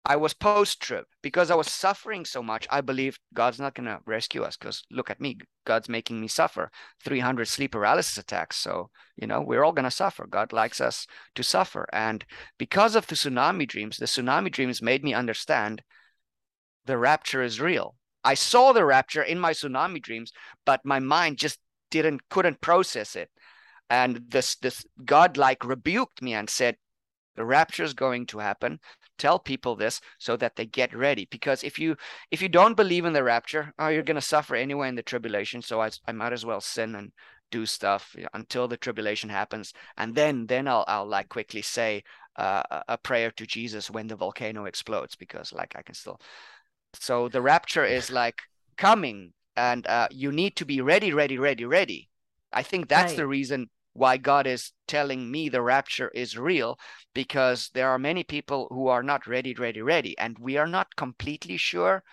I was post trib because I was suffering so much. I believed God's not going to rescue us because look at me. God's making me suffer 300 sleep paralysis attacks. So, you know, we're all going to suffer. God likes us to suffer. And because of the tsunami dreams, the tsunami dreams made me understand the rapture is real. I saw the rapture in my tsunami dreams, but my mind just didn't, couldn't process it. And this, this God like rebuked me and said, the rapture is going to happen tell people this so that they get ready. Because if you if you don't believe in the rapture oh you're going to suffer anyway in the tribulation. So I, I might as well sin and do stuff until the tribulation happens. And then then i'll, I'll like quickly say uh, a prayer to jesus when the volcano explodes because like i can still so the rapture is like coming. And uh, you need to be ready ready ready ready. I think that's Right. the reason why God is telling me the rapture is real because there are many people who are not ready, ready, ready. And we are not completely sure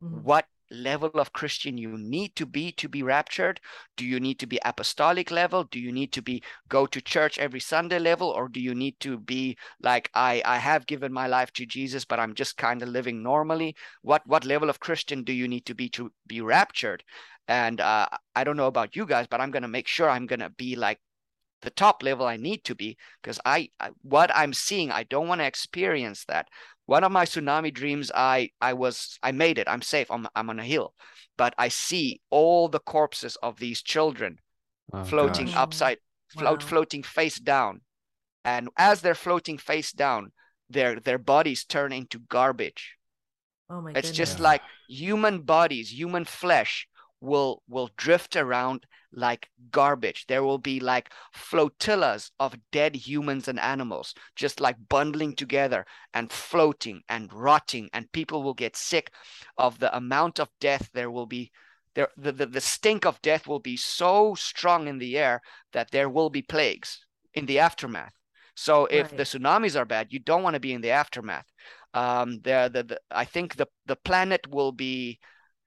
Mhm. what level of Christian you need to be to be raptured. Do you need to be apostolic level? Do you need to be go to church every Sunday level? Or do you need to be like I, I have given my life to Jesus, but I'm just kind of living normally? What what level of Christian do you need to be to be raptured? And uh, I don't know about you guys, but I'm gonna make sure I'm gonna be like the top level I need to be because I, I what I'm seeing I don't want to experience that. One of my tsunami dreams I I was I made it. I'm safe. I'm I'm on a hill, but I see all the corpses of these children Oh, floating gosh. upside float Wow. floating face down. And as they're floating face down, their their bodies turn into garbage. Oh my It's just like human bodies, human flesh will will drift around like garbage. There will be like flotillas of dead humans and animals just like bundling together and floating and rotting and people will get sick of the amount of death there will be there the, the, the stink of death will be so strong in the air that there will be plagues in the aftermath. So if the tsunamis are bad, you don't want to be in the aftermath. Um, the, the, the I think the the planet will be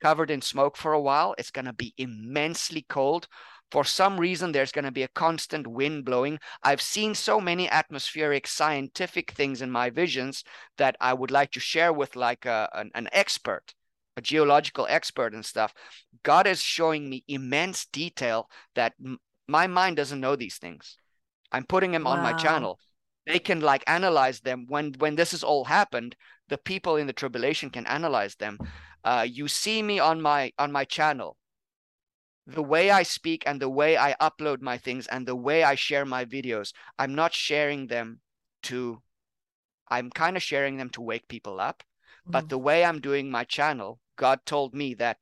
covered in smoke for a while. It's going to be immensely cold. For some reason, there's going to be a constant wind blowing. I've seen so many atmospheric scientific things in my visions that I would like to share with like a, an, an expert, a geological expert and stuff. God is showing me immense detail that m- my mind doesn't know these things. I'm putting them on my channel. They can like analyze them when when this has all happened. The people in the tribulation can analyze them. Uh, you see me on my on my channel. The way I speak and the way I upload my things and the way I share my videos, I'm not sharing them to. I'm kind of sharing them to wake people up. But Mhm. the way I'm doing my channel, God told me that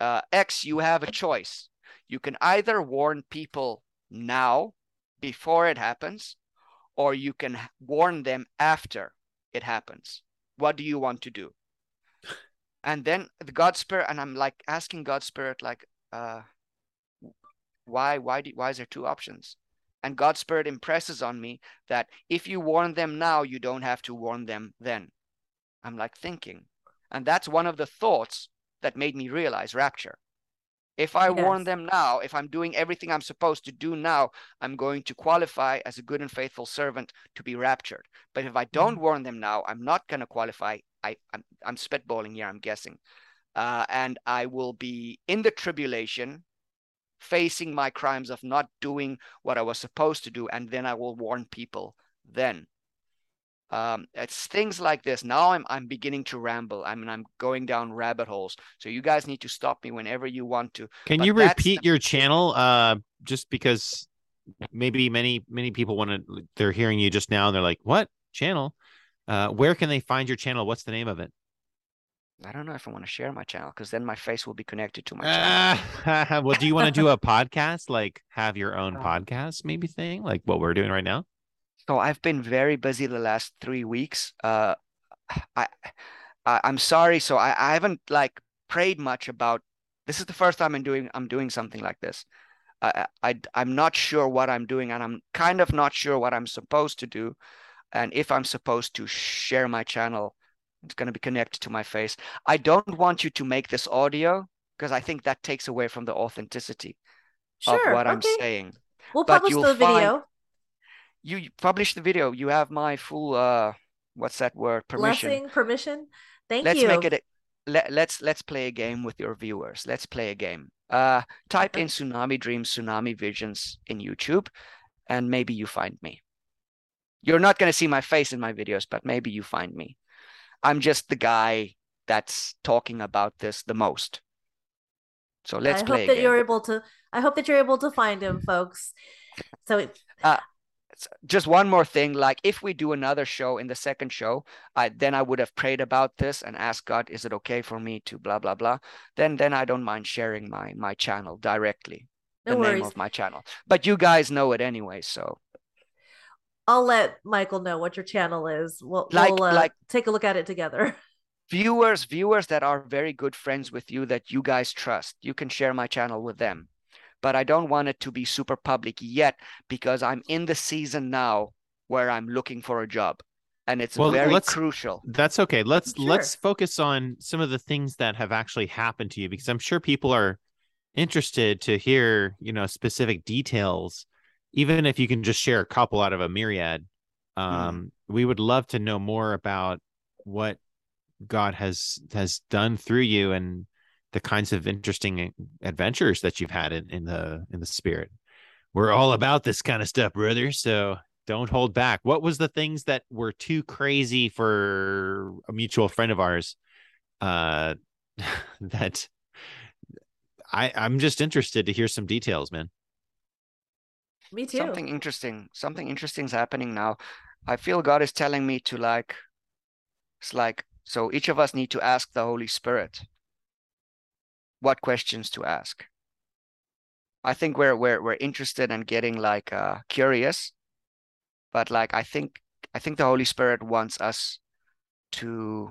uh, X, you have a choice. You can either warn people now, before it happens, or you can warn them after it happens. What do you want to do? And then the God Spirit, and I'm like asking God Spirit, like, uh, why, why, do, why is there two options? And God Spirit impresses on me that if you warn them now, you don't have to warn them then. I'm like thinking. And that's one of the thoughts that made me realize rapture. If I warn them now, if I'm doing everything I'm supposed to do now, I'm going to qualify as a good and faithful servant to be raptured. But if I don't warn them now, I'm not going to qualify. I, I'm, I'm spitballing here, I'm guessing. Uh, and I will be in the tribulation, facing my crimes of not doing what I was supposed to do. And then I will warn people then. Um, it's things like this. Now I'm I'm beginning to ramble. I mean, I'm going down rabbit holes. So you guys need to stop me whenever you want to. Can But you repeat the- your channel? Uh, just because maybe many many people want to. They're hearing you just now, and they're like, "What channel? Uh, where can they find your channel? What's the name of it?" I don't know if I want to share my channel because then my face will be connected to my channel. Ah, well, do you want to do a podcast? Like have your own Um, podcast, maybe thing like what we're doing right now? So I've been very busy the last three weeks. Uh, I, I I'm sorry. So I, I haven't like prayed much about. This is the first time I'm doing I'm doing something like this. I, I I'm not sure what I'm doing, and I'm kind of not sure what I'm supposed to do, and if I'm supposed to share my channel. It's going to be connected to my face. I don't want you to make this audio because I think that takes away from the authenticity Sure. of what I'm okay. saying. We'll but publish the video. You publish the video. You have my full uh, what's that word? Permission. Blessing, permission. Thank let's you. make it. A, let, let's let's play a game with your viewers. Let's play a game. Uh, type in tsunami dreams, tsunami visions in YouTube, and maybe you find me. You're not gonna see my face in my videos, but maybe you find me. I'm just the guy that's talking about this the most. So let's I play hope that you're able to. I hope that you're able to find him, folks. So it, Uh, just one more thing like if we do another show in the second show i then i would have prayed about this and asked god is it okay for me to blah blah blah then then i don't mind sharing my my channel directly no the worries. name of my channel but you guys know it anyway so I'll let Michael know what your channel is. We'll, Like- we'll uh, like- take a look at it together. viewers viewers that are very good friends with you that you guys trust you can share my channel with them but i don't want it to be super public yet because i'm in the season now where i'm looking for a job and it's Well, very let's- crucial That's okay. Let's Sure. let's focus on some of the things that have actually happened to you because I'm sure people are interested to hear, you know, specific details, even if you can just share a couple out of a myriad. Um, we would love to know more about what God has has done through you and the kinds of interesting adventures that you've had in, in the in the spirit. We're all about this kind of stuff, brother. So don't hold back. What was the things that were too crazy for a mutual friend of ours? Uh, that I I'm just interested to hear some details, man. Me too. something interesting something interesting is happening now. I feel god is telling me to like it's like so each of us need to ask the holy spirit what questions to ask. I think we're we're, we're interested in getting like uh curious but like i think i think the holy spirit wants us to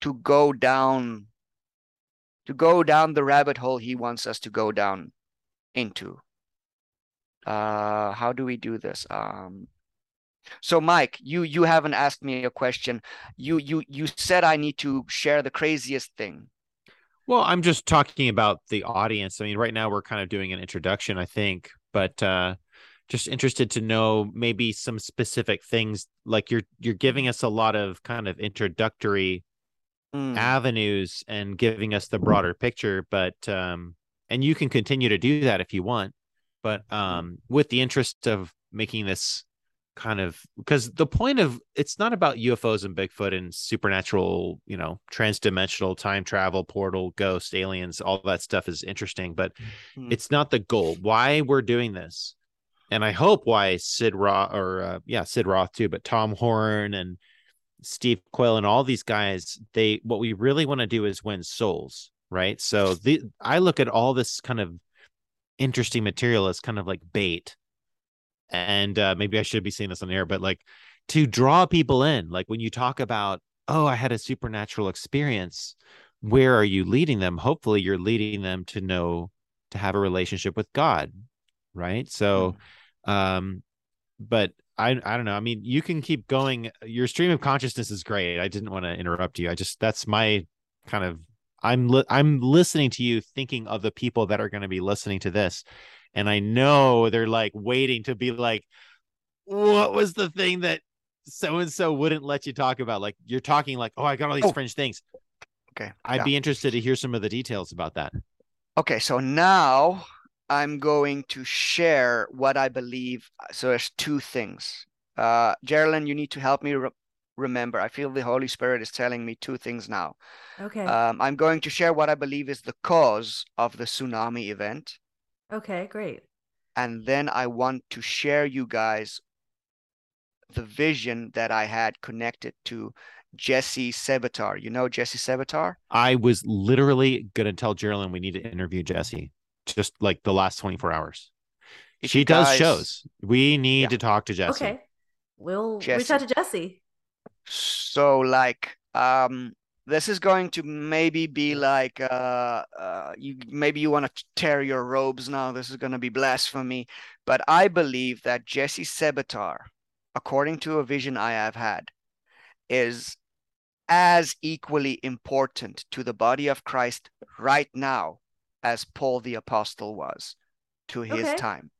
to go down to go down the rabbit hole he wants us to go down into uh how do we do this? Um so mike you you haven't asked me a question. You you you said i need to share the craziest thing. Well, I'm just talking about the audience. I mean, right now we're kind of doing an introduction, I think, but uh just interested to know maybe some specific things like you're you're giving us a lot of kind of introductory Mm, avenues and giving us the broader picture but um and you can continue to do that if you want but um with the interest of making this kind of because the point of it's not about UFOs and Bigfoot and supernatural, you know, transdimensional time travel, portal, ghost, aliens, all that stuff is interesting, but Mm. it's not the goal. Why we're doing this, and I hope why Sid Roth or uh, yeah, Sid Roth too, but Tom Horn and Steve Quayle and all these guys, they what we really want to do is win souls, right? So the I look at all this kind of interesting material as kind of like bait and uh, maybe I should be saying this on air, but like to draw people in, like when you talk about, oh, I had a supernatural experience, where are you leading them? Hopefully, you're leading them to know to have a relationship with God, right? So, um, but I I don't know. I mean, you can keep going. Your stream of consciousness is great. I didn't want to interrupt you. I just that's my kind of I'm li- I'm listening to you, thinking of the people that are going to be listening to this, and I know they're like waiting to be like, what was the thing that so and so wouldn't let you talk about? Like you're talking like, oh, I got all these Oh. fringe things. okay I'd yeah. be interested to hear some of the details about that. Okay, so now I'm going to share what I believe. So there's two things. Uh, Geraldine, you need to help me re- remember. I feel the Holy Spirit is telling me two things now. Okay. Um, I'm going to share what I believe is the cause of the tsunami event. okay, great. And then I want to share you guys the vision that I had connected to Jessie Czebotar. You know Jessie Czebotar? I was literally gonna tell Geraldine we need to interview Jessie just like the last 24 hours. If she does guys- shows. We need Yeah. to talk to Jessie. Okay. We'll reach out to Jessie. So like um this is going to maybe be like uh uh you maybe you want to tear your robes now. This is going to be blasphemy, but I believe that Jessie Czebotar, according to a vision I have had, is as equally important to the body of Christ right now as Paul the apostle was to his Okay. time.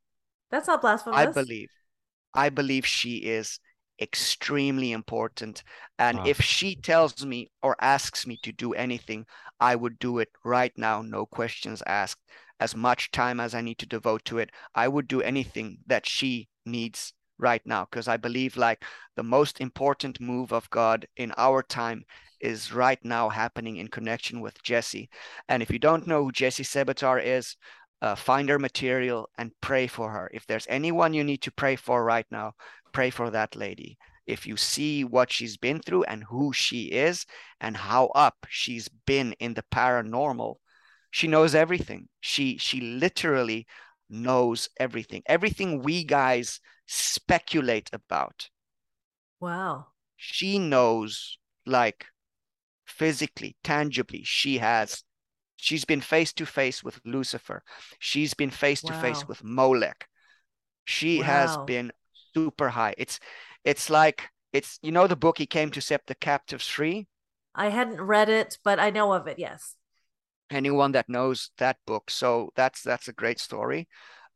That's not blasphemous. I believe. I believe she is extremely important. And Wow. if she tells me or asks me to do anything, I would do it right now, no questions asked. As much time as I need to devote to it, I would do anything that she needs right now because I believe like the most important move of God in our time is right now happening in connection with Jessie. And if you don't know who Jessie Czebotar is, uh, find her material and pray for her. If there's anyone you need to pray for right now, pray for that lady. If you see what she's been through and who she is and how up she's been in the paranormal, she knows everything. She she literally knows everything. Everything we guys speculate about. Wow. She knows like physically, tangibly. She has she's been face to face with Lucifer. She's been face to face with Molech. She has been super high. It's it's like it's you know the book he came to set the captives free. I hadn't read it, but I know of it. Yes. Anyone that knows that book, so that's that's a great story.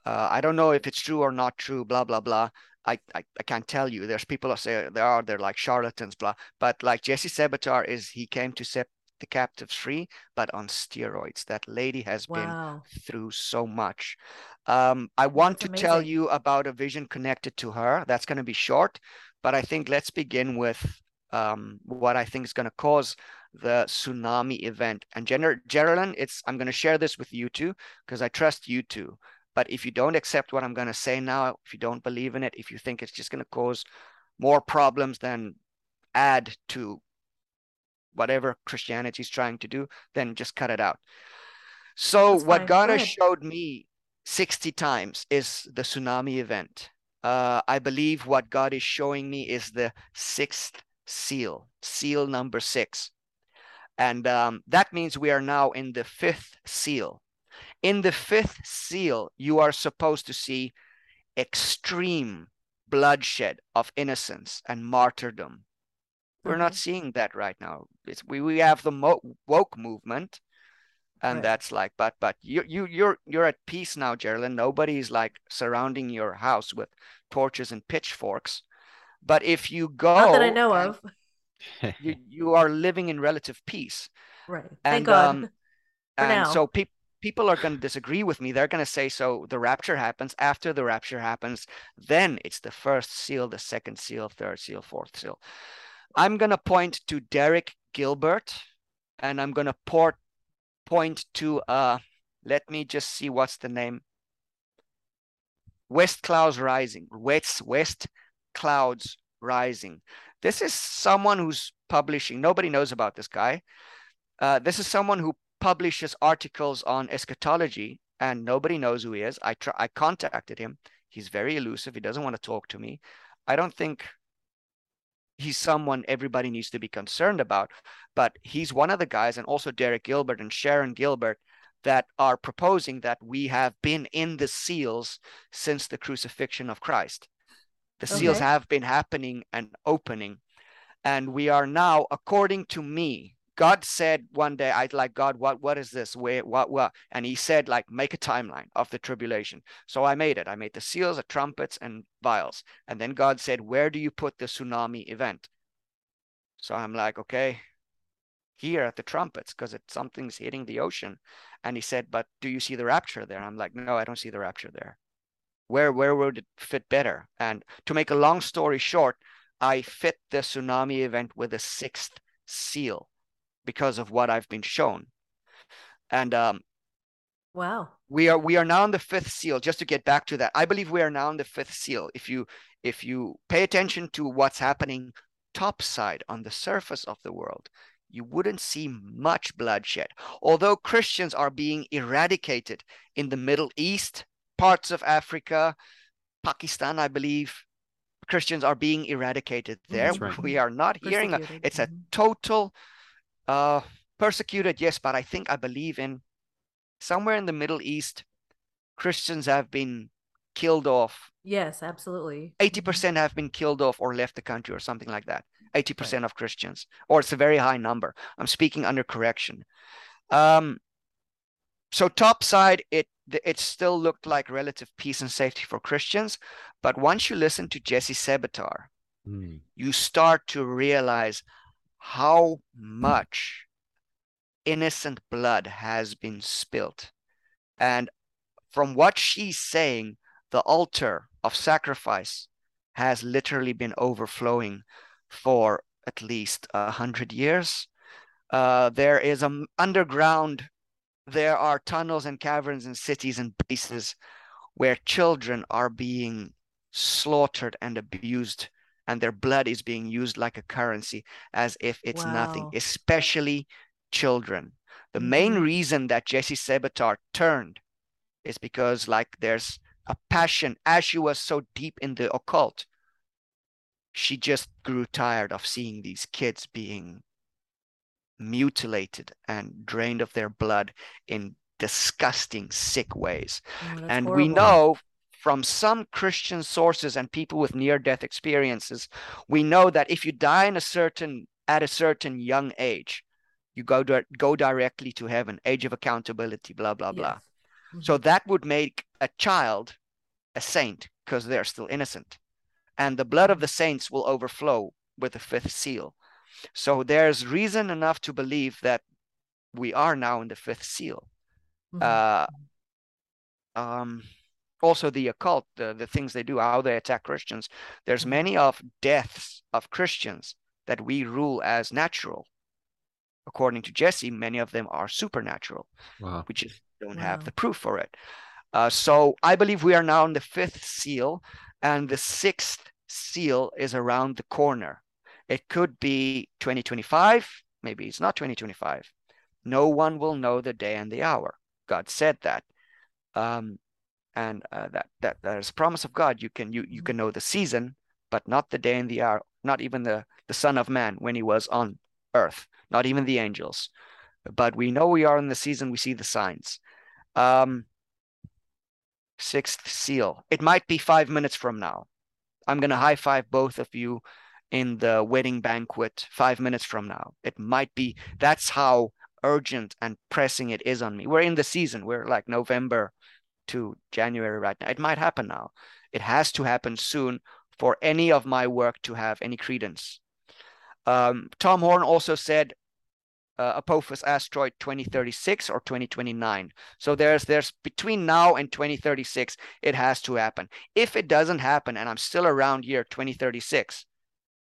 Uh, I don't know if it's true or not true. Blah blah blah. I, I I can't tell you. There's people that say there are they're like charlatans. Blah. But like Jessie Czebotar is he came to set the captives free, but on steroids. That lady has been through so much. Um, I want to That's tell you about a vision connected to her. That's going to be short, but I think let's begin with um, what I think is going to cause the tsunami event. And Ger- Geraldine, it's I'm going to share this with you too because I trust you too. But if you don't accept what I'm going to say now, if you don't believe in it, if you think it's just going to cause more problems than add to whatever Christianity is trying to do, then just cut it out. So That's what. God Go has showed me 60 times is the tsunami event. Uh, I believe what God is showing me is the sixth seal, seal number six. And um, that means we are now in the fifth seal. In the fifth seal, you are supposed to see extreme bloodshed of innocence and martyrdom. We're not seeing that right now. It's, we, we have the mo- woke movement, and Right. that's like, but but you you you're you're at peace now, Geraldine. Nobody's like surrounding your house with torches and pitchforks. But if you go, Not that I know of. you you are living in relative peace. Right. Thank God. um, and now. so pe- people are going to disagree with me. They're going to say, so the rapture happens. After the rapture happens, then it's the first seal, the second seal, third seal, fourth seal. I'm going to point to Derek Gilbert, and I'm going to port point to uh. Let me just see what's the name. West Clouds Rising. West West Clouds Rising. This is someone who's publishing. Nobody knows about this guy. Uh, this is someone who publishes articles on eschatology, and nobody knows who he is. I I contacted him. He's very elusive. He doesn't want to talk to me. I don't think he's someone everybody needs to be concerned about, but he's one of the guys, and also Derek Gilbert and Sharon Gilbert, that are proposing that we have been in the seals since the crucifixion of Christ. The seals have been happening and opening, and we are now, according to me, God said one day, I'd like God, what what is this? Where what what? And he said, like, make a timeline of the tribulation. So I made it. I made the seals, the trumpets, and vials. And then God said, Where do you put the tsunami event? So I'm like, okay, here at the trumpets, because something's hitting the ocean. And he said, But do you see the rapture there? I'm like, no, I don't see the rapture there. where where would it fit better? And to make a long story short, I fit the tsunami event with a sixth seal because of what I've been shown. And um, Wow. we are we are now on the fifth seal just to get back to that i believe we are now on the fifth seal if you if you pay attention to what's happening topside on the surface of the world you wouldn't see much bloodshed although christians are being eradicated in the middle east parts of africa pakistan i believe christians are being eradicated there right. we are not hearing a, it's a mhm. total uh persecuted yes but i think i believe in somewhere in the Middle East, Christians have been killed off. Yes, absolutely. 80% have been killed off or left the country or something like that. 80% of Christians, or it's a very high number. I'm speaking under correction. Um, so top side, it it still looked like relative peace and safety for Christians, but once you listen to Jessie Czebotar, Hmm. you start to realize how much innocent blood has been spilt. And from what she's saying, the altar of sacrifice has literally been overflowing for at least a hundred years. Uh, there is a underground, there are tunnels and caverns and cities and bases where children are being slaughtered and abused and their blood is being used like a currency as if it's nothing, especially children. The main Mhm. reason that Jessie Czebotar turned is because, like, there's a passion as she was so deep in the occult. She just grew tired of seeing these kids being mutilated and drained of their blood in disgusting, sick ways Oh, and we know from some Christian sources and people with near death experiences, we know that if you die in a certain at a certain young age, you go go directly to heaven, age of accountability, blah blah blah. Yes. So that would make a child a saint because they're still innocent, and the blood of the saints will overflow with the fifth seal. So there's reason enough to believe that we are now in the fifth seal Mhm. uh, um, also the occult, the, the things they do, how they attack Christians. There's Mhm. many of deaths of Christians that we rule as natural. According to Jessie, many of them are supernatural. Wow. We just don't have the proof for it. Uh, so I believe we are now in the fifth seal, and the sixth seal is around the corner. It could be 2025, maybe it's not 2025. No one will know the day and the hour. God said that. Um, and uh, that that is a promise of God. You can you you can know the season, but not the day and the hour. Not even the the Son of Man when he was on earth. Not even the angels. But we know we are in the season. We see the signs. Um, sixth seal. It might be five minutes from now. I'm gonna high five both of you in the wedding banquet five minutes from now. It might be. That's how urgent and pressing it is on me. We're in the season. We're like November to January right now. It might happen now. It has to happen soon for any of my work to have any credence. Um, Tom Horn also said uh, Apophis asteroid 2036 or 2029. So there's there's between now and 2036, it has to happen. If it doesn't happen and I'm still around year 2036,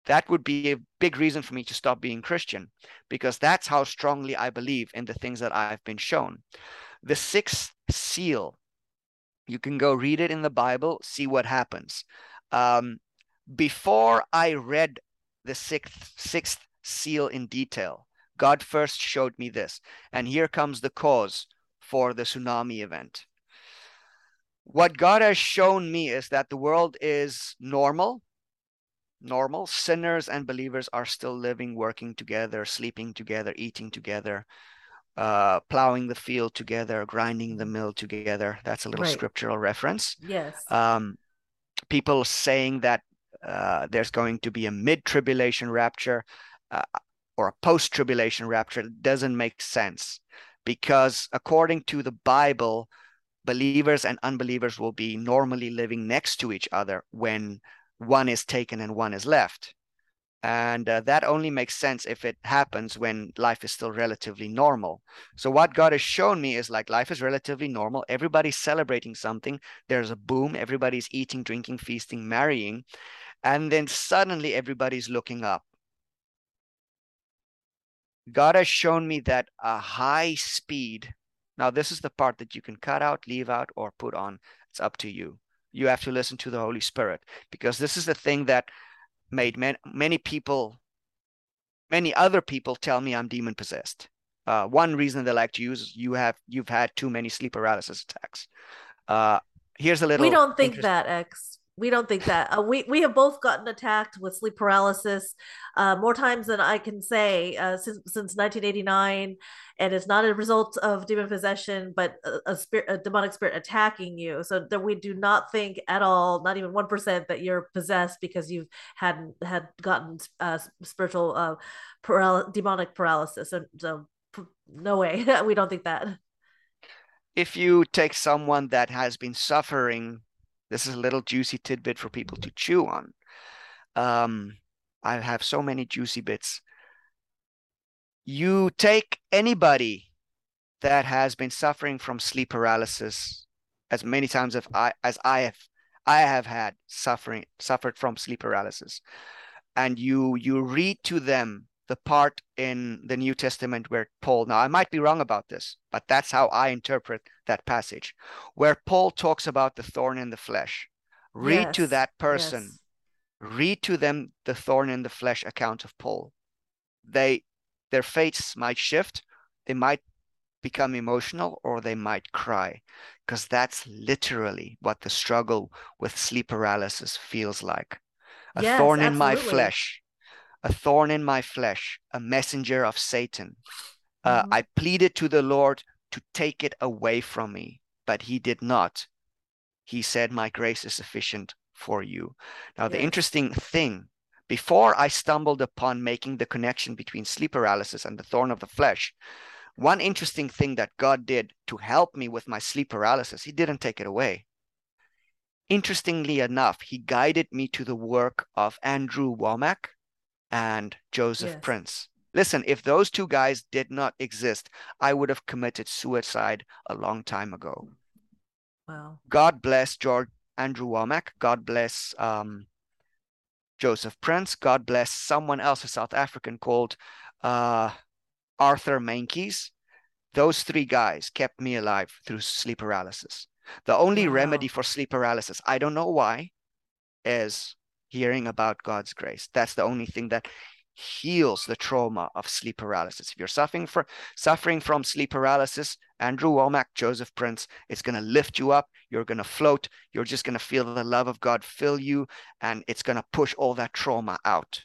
that would be a big reason for me to stop being Christian because that's how strongly I believe in the things that I've been shown. The sixth seal, you can go read it in the Bible, see what happens. Um, before I read the sixth, sixth seal in detail, God first showed me this. And here comes the cause for the tsunami event. What God has shown me is that the world is normal, normal. Sinners and believers are still living, working together, sleeping together, eating together, uh, plowing the field together, grinding the mill together. That's a little Right. scriptural reference. Yes. Um, people saying that uh, there's going to be a mid tribulation rapture uh, or a post tribulation rapture doesn't make sense because, according to the Bible, believers and unbelievers will be normally living next to each other when one is taken and one is left. And uh, that only makes sense if it happens when life is still relatively normal. So, what God has shown me is like life is relatively normal. Everybody's celebrating something. There's a boom. Everybody's eating, drinking, feasting, marrying. And then suddenly everybody's looking up. God has shown me that a high speed. Now, this is the part that you can cut out, leave out, or put on. It's up to you. You have to listen to the Holy Spirit because this is the thing that made many, many people, many other people tell me I'm demon possessed. Uh, one reason they like to use is you have you've had too many sleep paralysis attacks. Uh, here's a little. We don't think that X we don't think that uh, we we have both gotten attacked with sleep paralysis uh, more times than I can say uh, since since 1989, and it's not a result of demon possession, but a, a spirit, a demonic spirit attacking you. So that we do not think at all, not even one percent, that you're possessed because you've had had gotten uh, spiritual uh, paral- demonic paralysis. So, so no way, we don't think that. If you take someone that has been suffering this is a little juicy tidbit for people to chew on. Um, I have so many juicy bits. You take anybody that has been suffering from sleep paralysis, as many times as I as I have I have had suffering suffered from sleep paralysis, and you you read to them the part in the New Testament where Paul, now I might be wrong about this, but that's how I interpret that passage, where Paul talks about the thorn in the flesh. Read yes, to that person, yes. read to them the thorn in the flesh account of Paul. They, their fates might shift, they might become emotional, or they might cry, because that's literally what the struggle with sleep paralysis feels like. A yes, thorn in absolutely. my flesh a thorn in my flesh, a messenger of Satan. Uh, mm-hmm. I pleaded to the Lord to take it away from me, but he did not. He said, My grace is sufficient for you. Now, the interesting thing, before I stumbled upon making the connection between sleep paralysis and the thorn of the flesh, one interesting thing that God did to help me with my sleep paralysis, He didn't take it away. Interestingly enough, He guided me to the work of Andrew Wommack, and Joseph yes. Prince. Listen, if those two guys did not exist, I would have committed suicide a long time ago. Wow. God bless George Andrew Wommack. God bless um, Joseph Prince. God bless someone else, a South African called uh, Arthur Meintjes. Those three guys kept me alive through sleep paralysis. The only wow. remedy for sleep paralysis, I don't know why, is hearing about God's grace. That's the only thing that heals the trauma of sleep paralysis. If you're suffering from suffering from sleep paralysis, Andrew Wommack, Joseph Prince, it's going to lift you up. You're going to float. You're just going to feel the love of God fill you, and it's going to push all that trauma out.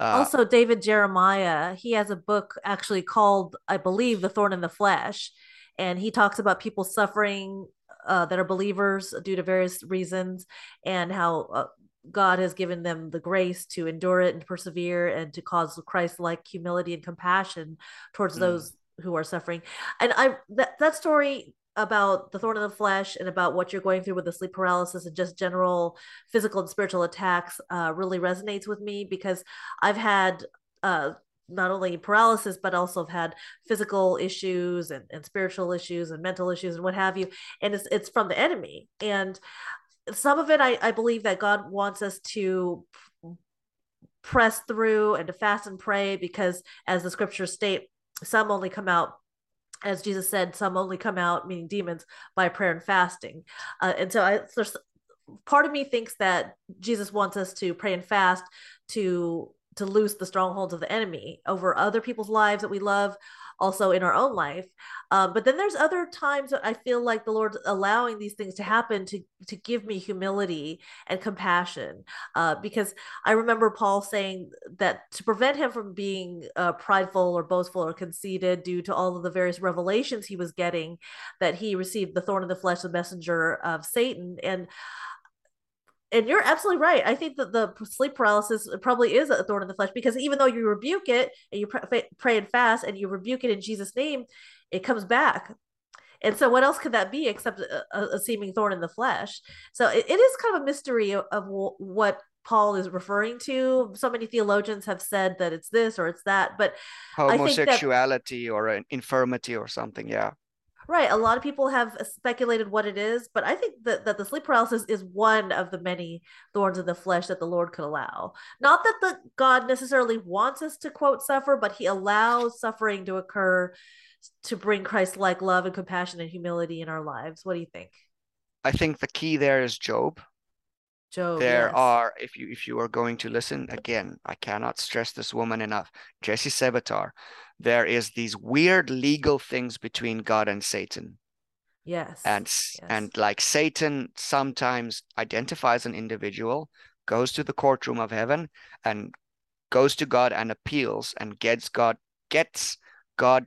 Uh, also, David Jeremiah, he has a book actually called, I believe, The Thorn in the Flesh. And he talks about people suffering uh, that are believers due to various reasons and how uh, God has given them the grace to endure it and persevere and to cause Christ like humility and compassion towards mm. those who are suffering. And I that, that story about the thorn in the flesh and about what you're going through with the sleep paralysis and just general physical and spiritual attacks uh, really resonates with me because I've had uh, not only paralysis but also have had physical issues and, and spiritual issues and mental issues and what have you and it's it's from the enemy and some of it I, I believe that god wants us to press through and to fast and pray because as the scriptures state some only come out as jesus said some only come out meaning demons by prayer and fasting. Uh, and so i there's part of me thinks that jesus wants us to pray and fast to to loose the strongholds of the enemy over other people's lives that we love also in our own life. Um, but then there's other times that i feel like the lord's allowing these things to happen to to give me humility and compassion. Uh, because i remember paul saying that to prevent him from being uh, prideful or boastful or conceited due to all of the various revelations he was getting that he received the thorn in the flesh the messenger of satan. And and you're absolutely right. I think that the sleep paralysis probably is a thorn in the flesh because even though you rebuke it and you pray, pray and fast and you rebuke it in Jesus' name, it comes back. And so, what else could that be except a, a seeming thorn in the flesh? So, it, it is kind of a mystery of, of what Paul is referring to. So many theologians have said that it's this or it's that, but I think that Homosexuality or an infirmity or something. Yeah. Right. A lot of people have uh, speculated what it is, but I think that, that the sleep paralysis is one of the many thorns of the flesh that the Lord could allow. Not that the God necessarily wants us to quote suffer, but he allows suffering to occur to bring Christ like love and compassion and humility in our lives. What do you think? I think the key there is Job. Job. there yes. are if you if you are going to listen again i cannot stress this woman enough jessie czebotar there is these weird legal things between god and satan Yes. and s- and like satan sometimes identifies an individual goes to the courtroom of heaven and goes to god and appeals and gets god gets god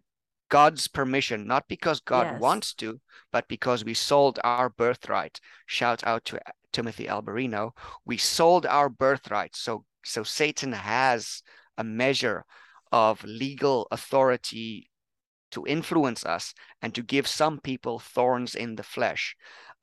god's permission not because god Yes. wants to but because we sold our birthright shout out to timothy alberino we sold our birthright so so satan has a measure of legal authority to influence us and to give some people thorns in the flesh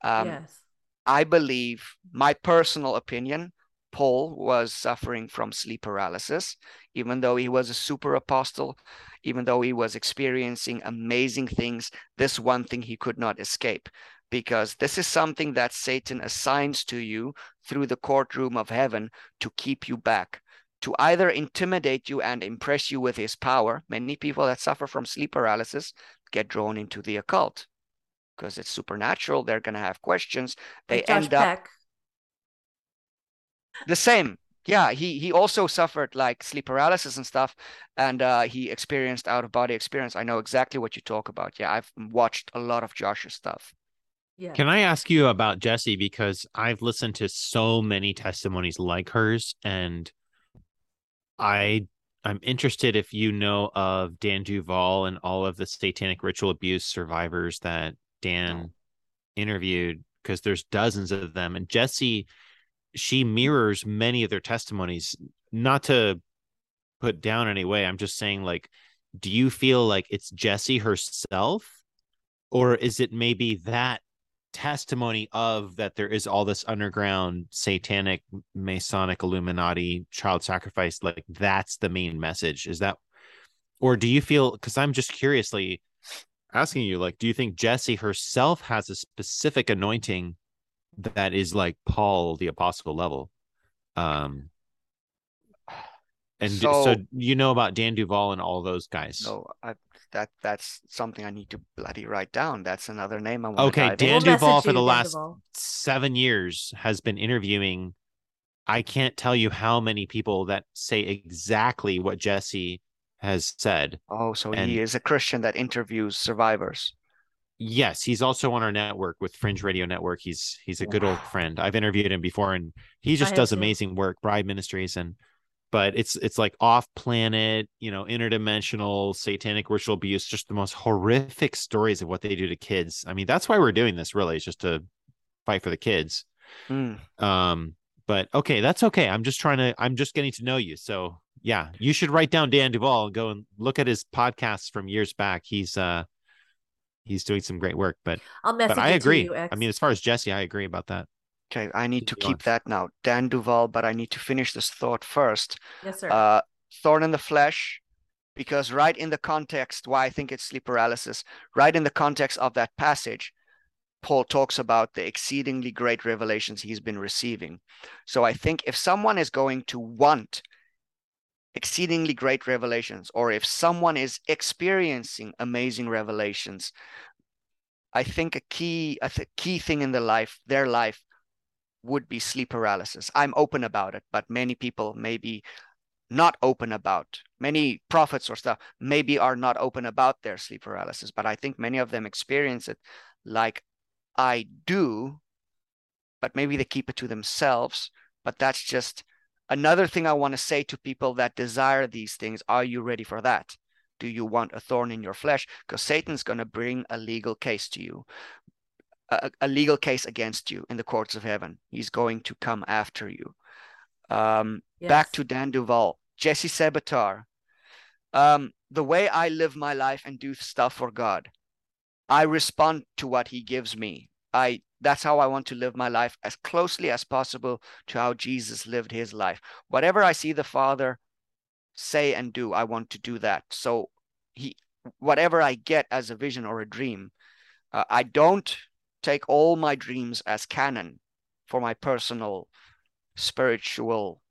um, yes. I believe, my personal opinion, Paul was suffering from sleep paralysis, even though he was a super apostle, even though he was experiencing amazing things. This one thing he could not escape because this is something that Satan assigns to you through the courtroom of heaven to keep you back. To either intimidate you and impress you with his power. Many people that suffer from sleep paralysis get drawn into the occult because it's supernatural. They're going to have questions. They Like end up the same. Yeah, he he also suffered like sleep paralysis and stuff, and uh, he experienced out of body experience. I know exactly what you talk about. Yeah, I've watched a lot of Josh's stuff. Yeah. Can I ask you about Jessie? Because I've listened to so many testimonies like hers and I I'm interested if you know of Dan Duval and all of the satanic ritual abuse survivors that Dan interviewed because there's dozens of them and Jessie she mirrors many of their testimonies. Not to put down any way I'm just saying like do you feel like it's Jessie herself or is it maybe that testimony of that there is all this underground satanic masonic illuminati child sacrifice like that's the main message is that or do you feel because i'm just curiously asking you like do you think jessie herself has a specific anointing that is like paul the apostle level? Um and so, So- you know about dan duval and all those guys. No, I, that that's something I need to bloody write down. That's another name I want Okay, to dive Dan into. Duval for the last seven years has been interviewing. I can't tell you how many people that say exactly what Jessie has said. Oh, so And- he is a Christian that interviews survivors. Yes, he's also on our network with Fringe Radio Network. He's he's a good old friend. I've interviewed him before, and he just have does amazing work. Bride Ministries, and but it's it's like off planet, you know, interdimensional satanic ritual abuse. Just the most horrific stories of what they do to kids. I mean, that's why we're doing this. Really, is just to fight for the kids. Hmm. Um, but okay, that's okay. I'm just trying to. I'm just getting to know you. So yeah, you should write down Dan Duval and go and look at his podcasts from years back. He's uh he's doing some great work. But I'll message but I agree. you. I mean, as far as Jessie, I agree about that. Okay, I need to Keep that now. Dan Duval, but I need to finish this thought first. Yes, sir. Uh, thorn in the flesh, because right in the context, why I think it's sleep paralysis, right in the context of that passage, Paul talks about the exceedingly great revelations he's been receiving. So I think if someone is going to want exceedingly great revelations, or if someone is experiencing amazing revelations, I think a key a th- key thing in the life, their life, would be sleep paralysis. I'm open about it, but many people maybe not open about. Many prophets or stuff maybe are not open about their sleep paralysis, but I think many of them experience it like I do, but maybe they keep it to themselves. But that's just another thing I want to say to people that desire these things. Are you ready for that? Do you want a thorn in your flesh? Because Satan's going to bring a legal case to you, a, a legal case against you in the courts of heaven. He's going to come after you. Um, Back to Dan Duval, Jessie Czebotar. Um, the way I live my life and do stuff for God, I respond to what he gives me. I that's how I want to live my life as closely as possible to how Jesus lived his life. Whatever I see the Father say and do, I want to do that. So he whatever I get as a vision or a dream, uh, I don't take all my dreams as canon for my personal spiritual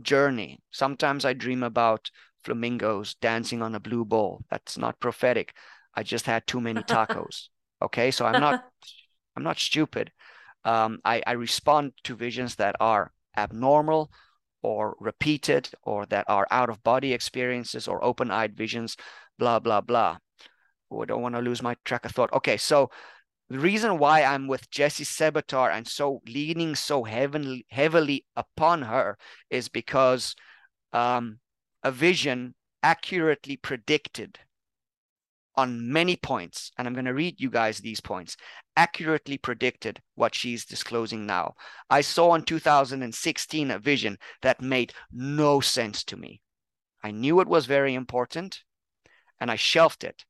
journey. Sometimes I dream about flamingos dancing on a blue ball. That's not prophetic. I just had too many tacos. okay, so I'm not I'm not stupid. Um, I, I respond to visions that are abnormal or repeated or that are out of body experiences or open eyed visions, blah, blah, blah. Oh, I don't want to lose my track of thought. Okay, so the reason why I'm with Jessie Czebotar and so leaning so heavily, upon her is because um, a vision accurately predicted on many points, and I'm going to read you guys these points, accurately predicted what she's disclosing now. I saw in 2016 a vision that made no sense to me. I knew it was very important and I shelved it.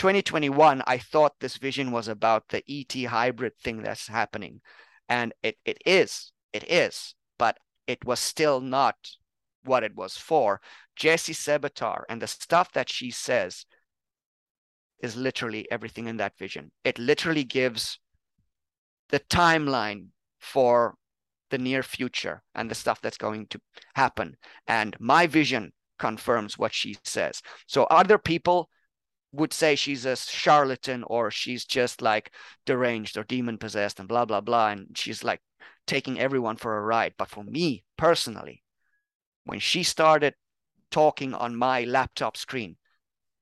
2021, I thought this vision was about the ET hybrid thing that's happening. And it, it is, it is, but it was still not what it was for. Jessie Czebotar and the stuff that she says is literally everything in that vision. It literally gives the timeline for the near future and the stuff that's going to happen. And my vision confirms what she says. So other people would say she's a charlatan or she's just like deranged or demon possessed and blah blah blah and she's like taking everyone for a ride but for me personally when she started talking on my laptop screen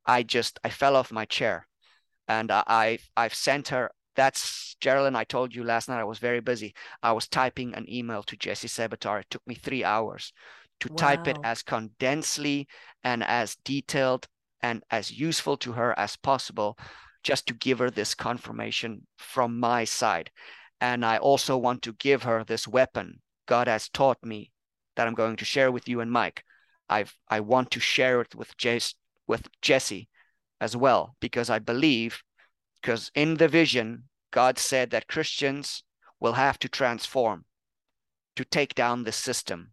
I just I fell off my chair, and I, I've I've sent her. That's Geraldine. I told you last night I was very busy. I was typing an email to Jessie Czebotar. It took me three hours to wow. type it as condensely and as detailed and as useful to her as possible, just to give her this confirmation from my side. And I also want to give her this weapon God has taught me that I'm going to share with you and Mike. I've I want to share it with Jace with Jessie as well, because I believe, because in the vision, God said that Christians will have to transform to take down the system.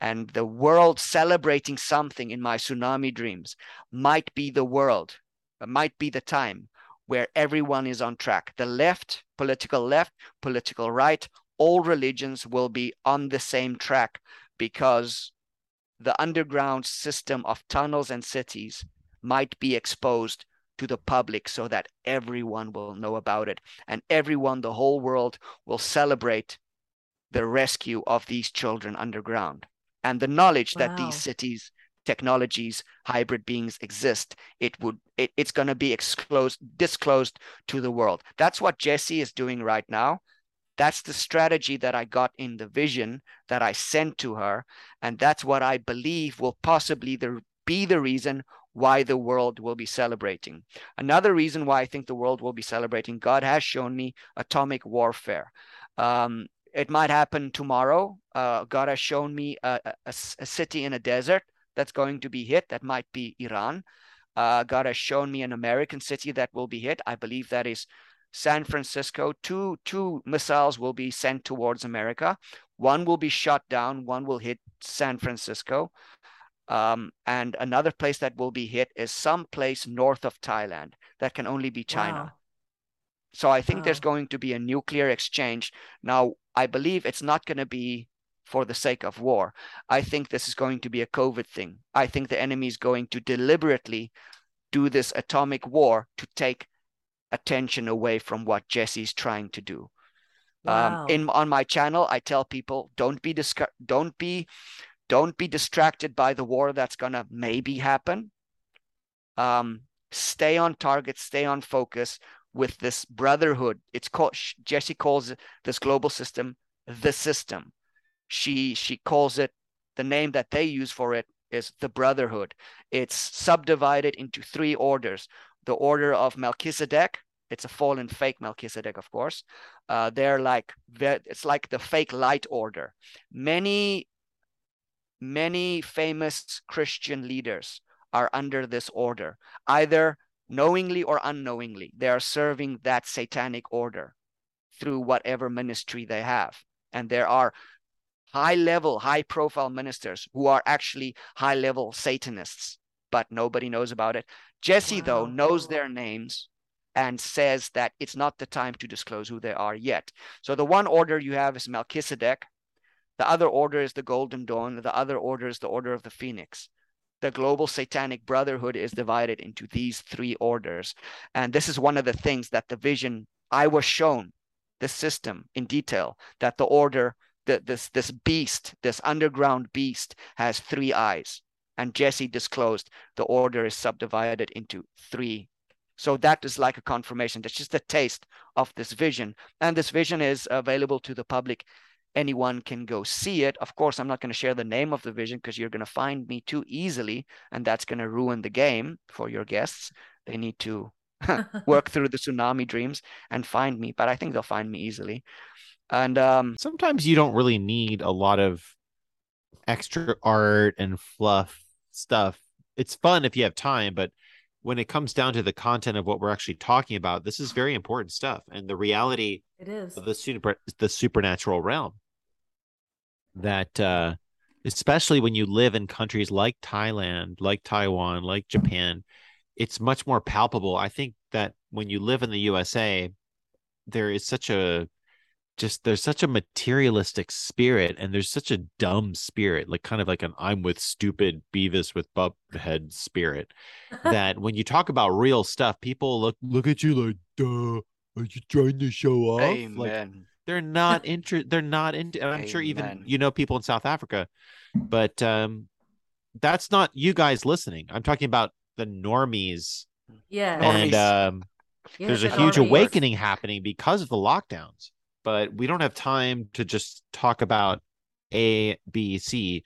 And the world celebrating something in my tsunami dreams might be the world, uh, might be the time where everyone is on track. The left, political left, political right, all religions will be on the same track because the underground system of tunnels and cities might be exposed to the public so that everyone will know about it and everyone, the whole world, will celebrate the rescue of these children underground and the knowledge wow. that these cities technologies hybrid beings exist it would it, it's going to be exposed disclosed to the world that's what Jessie is doing right now that's the strategy that I got in the vision that I sent to her. And that's what I believe will possibly the, be the reason why the world will be celebrating. Another reason why I think the world will be celebrating, God has shown me atomic warfare. Um, it might happen tomorrow. Uh, God has shown me a, a, a, city in a desert that's going to be hit. That might be Iran. Uh, God has shown me an American city that will be hit. I believe that is San Francisco, two two missiles will be sent towards America. One will be shot down. One will hit San Francisco. Um, and another place that will be hit is some place north of Thailand. That can only be China. Wow. So I think wow. there's going to be a nuclear exchange. Now, I believe it's not going to be for the sake of war. I think this is going to be a COVID thing. I think the enemy is going to deliberately do this atomic war to take attention away from what Jessie's trying to do. Um, wow. Um, in on my channel, I tell people don't be disca- don't be don't be distracted by the war that's gonna maybe happen. Um, stay on target, stay on focus with this brotherhood. It's called Jessie calls this global system the system. She she calls it the name that they use for it is the brotherhood. It's subdivided into three orders: the order of Melchizedek, it's a fallen fake Melchizedek, of course. Uh, they're like it's like the fake light order. Many, many famous Christian leaders are under this order, either knowingly or unknowingly. They are serving that satanic order. through whatever ministry they have. And there are high level, high profile ministers who are actually high level Satanists, but nobody knows about it. Jessie, wow. though, knows their names and says that it's not the time to disclose who they are yet. So the one order you have is Melchizedek. The other order is the Golden Dawn. The other order is the Order of the Phoenix. The global satanic brotherhood is divided into these three orders. And this is one of the things that the vision I was shown, the system in detail, that the order, the, this, this beast, this underground beast has three eyes. And Jessie disclosed the order is subdivided into three so that is like a confirmation. That's just a taste of this vision. And this vision is available to the public. Anyone can go see it. Of course, I'm not going to share the name of the vision because you're going to find me too easily. And that's going to ruin the game for your guests. They need to work through the tsunami dreams and find me. But I think they'll find me easily. And um, sometimes you don't really need a lot of extra art and fluff stuff. It's fun if you have time, but when it comes down to the content of what we're actually talking about, this is very important stuff, and the reality it is of the super the supernatural realm. That uh, especially when you live in countries like Thailand, like Taiwan, like Japan, it's much more palpable. I think that when you live in the USA, there is such a just there's such a materialistic spirit and there's such a dumb spirit like kind of like an i'm with stupid beavis with Butt-Head spirit that when you talk about real stuff people look look at you like duh are you trying to show off Amen. like they're not interested they're not into i'm Amen. sure even you know people in south africa but um that's not you guys listening i'm talking about the normies yeah and um yeah, there's a huge awakening happening because of the lockdowns but we don't have time to just talk about A, B, C,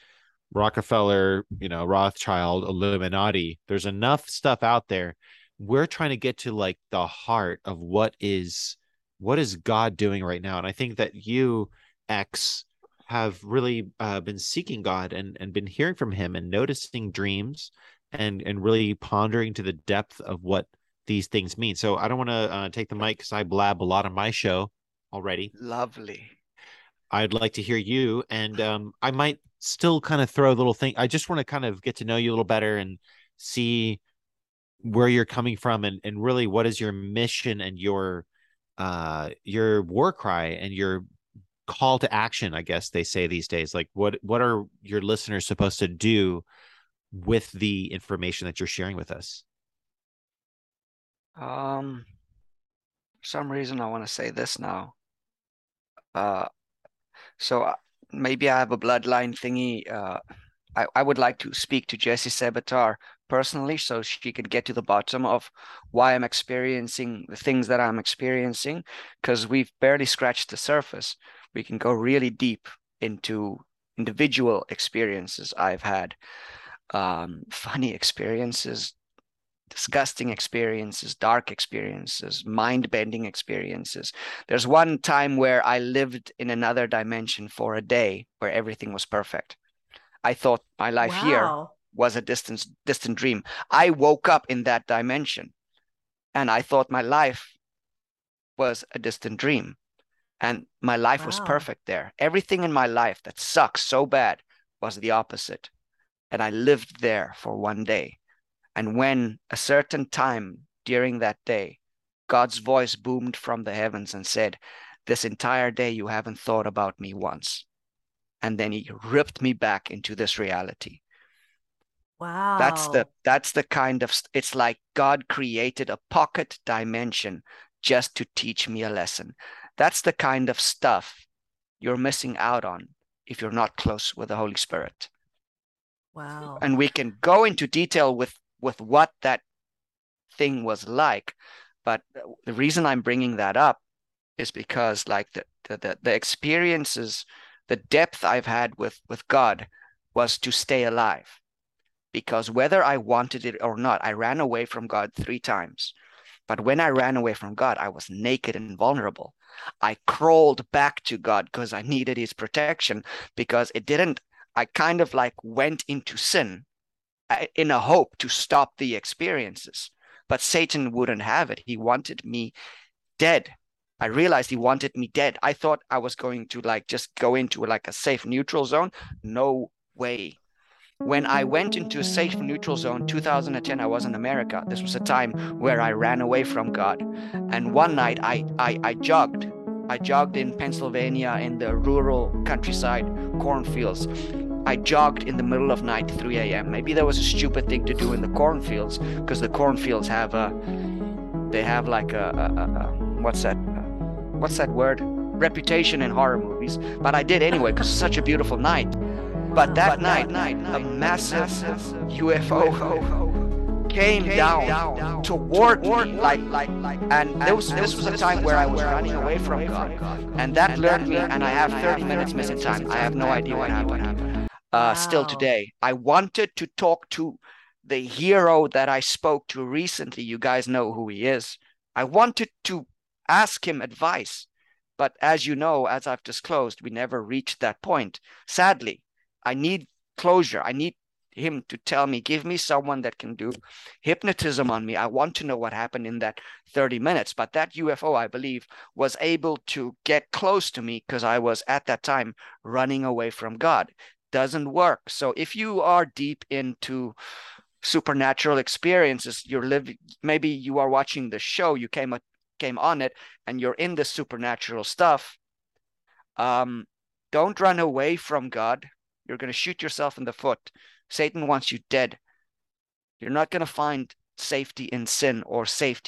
Rockefeller, you know, Rothschild, Illuminati. There's enough stuff out there. We're trying to get to like the heart of what is what is God doing right now. And I think that you, X, have really uh, been seeking God and and been hearing from Him and noticing dreams and and really pondering to the depth of what these things mean. So I don't want to uh, take the mic because I blab a lot on my show already. Lovely. I'd like to hear you, and um, I might still kind of throw a little thing. I just want to kind of get to know you a little better and see where you're coming from, and and really what is your mission and your uh your war cry and your call to action. I guess they say these days. Like what what are your listeners supposed to do with the information that you're sharing with us? Um, for some reason, I want to say this now. Uh, so uh, maybe I have a bloodline thingy. Uh, I, I would like to speak to Jessie Czebotar personally so she could get to the bottom of why I'm experiencing the things that I'm experiencing because we've barely scratched the surface. We can go really deep into individual experiences I've had, um, funny experiences, disgusting experiences, dark experiences, mind bending experiences. There's one time where I lived in another dimension for a day where everything was perfect. I thought my life wow. here was a distant, distant dream. I woke up in that dimension and I thought my life was a distant dream. And my life wow. was perfect there. Everything in my life that sucks so bad was the opposite. And I lived there for one day. And when a certain time during that day, God's voice boomed from the heavens and said, This entire day you haven't thought about me once. And then he ripped me back into this reality. Wow. That's the that's the kind of it's like God created a pocket dimension just to teach me a lesson. That's the kind of stuff you're missing out on if you're not close with the Holy Spirit. Wow. And we can go into detail with with what that thing was like. But the reason I'm bringing that up is because like the, the, the experiences, the depth I've had with, with God was to stay alive. Because whether I wanted it or not, I ran away from God three times. But when I ran away from God, I was naked and vulnerable. I crawled back to God because I needed his protection because it didn't, I kind of like went into sin uh, in a hope to stop the experiences. But Satan wouldn't have it. He wanted me dead I realized he wanted me dead. I thought I was going to like just go into like a safe neutral zone. No way. When I went into a safe neutral zone 2010 I was in America. This was a time where I ran away from God. And one night I I, I jogged. I jogged in Pennsylvania in the rural countryside cornfields. I jogged in the middle of night 3 a.m. Maybe that was a stupid thing to do in the cornfields because the cornfields have a they have like a, a, a, a what's that what's that word reputation in horror movies but i did anyway because it's such a beautiful night but that night, night a massive ufo came, down, toward me like like like and this was this was a time where i was running away from god. And that lured me and i have 30 minutes missing time. I have no idea what happened. uh still today i wanted to talk to the hero that i spoke to recently. You guys know who he is. I wanted to ask him advice. But as you know, as I've disclosed, we never reached that point. Sadly, I need closure. I need him to tell me, give me someone that can do hypnotism on me. I want to know what happened in that 30 minutes. But that UFO, I believe, was able to get close to me because I was at that time running away from God. Doesn't work. So if you are deep into supernatural experiences, you're living, maybe you are watching the show, you came came on it and you're in the supernatural stuff, um, don't run away from God. You're going to shoot yourself in the foot. Satan wants you dead. You're not going to find safety in sin or safety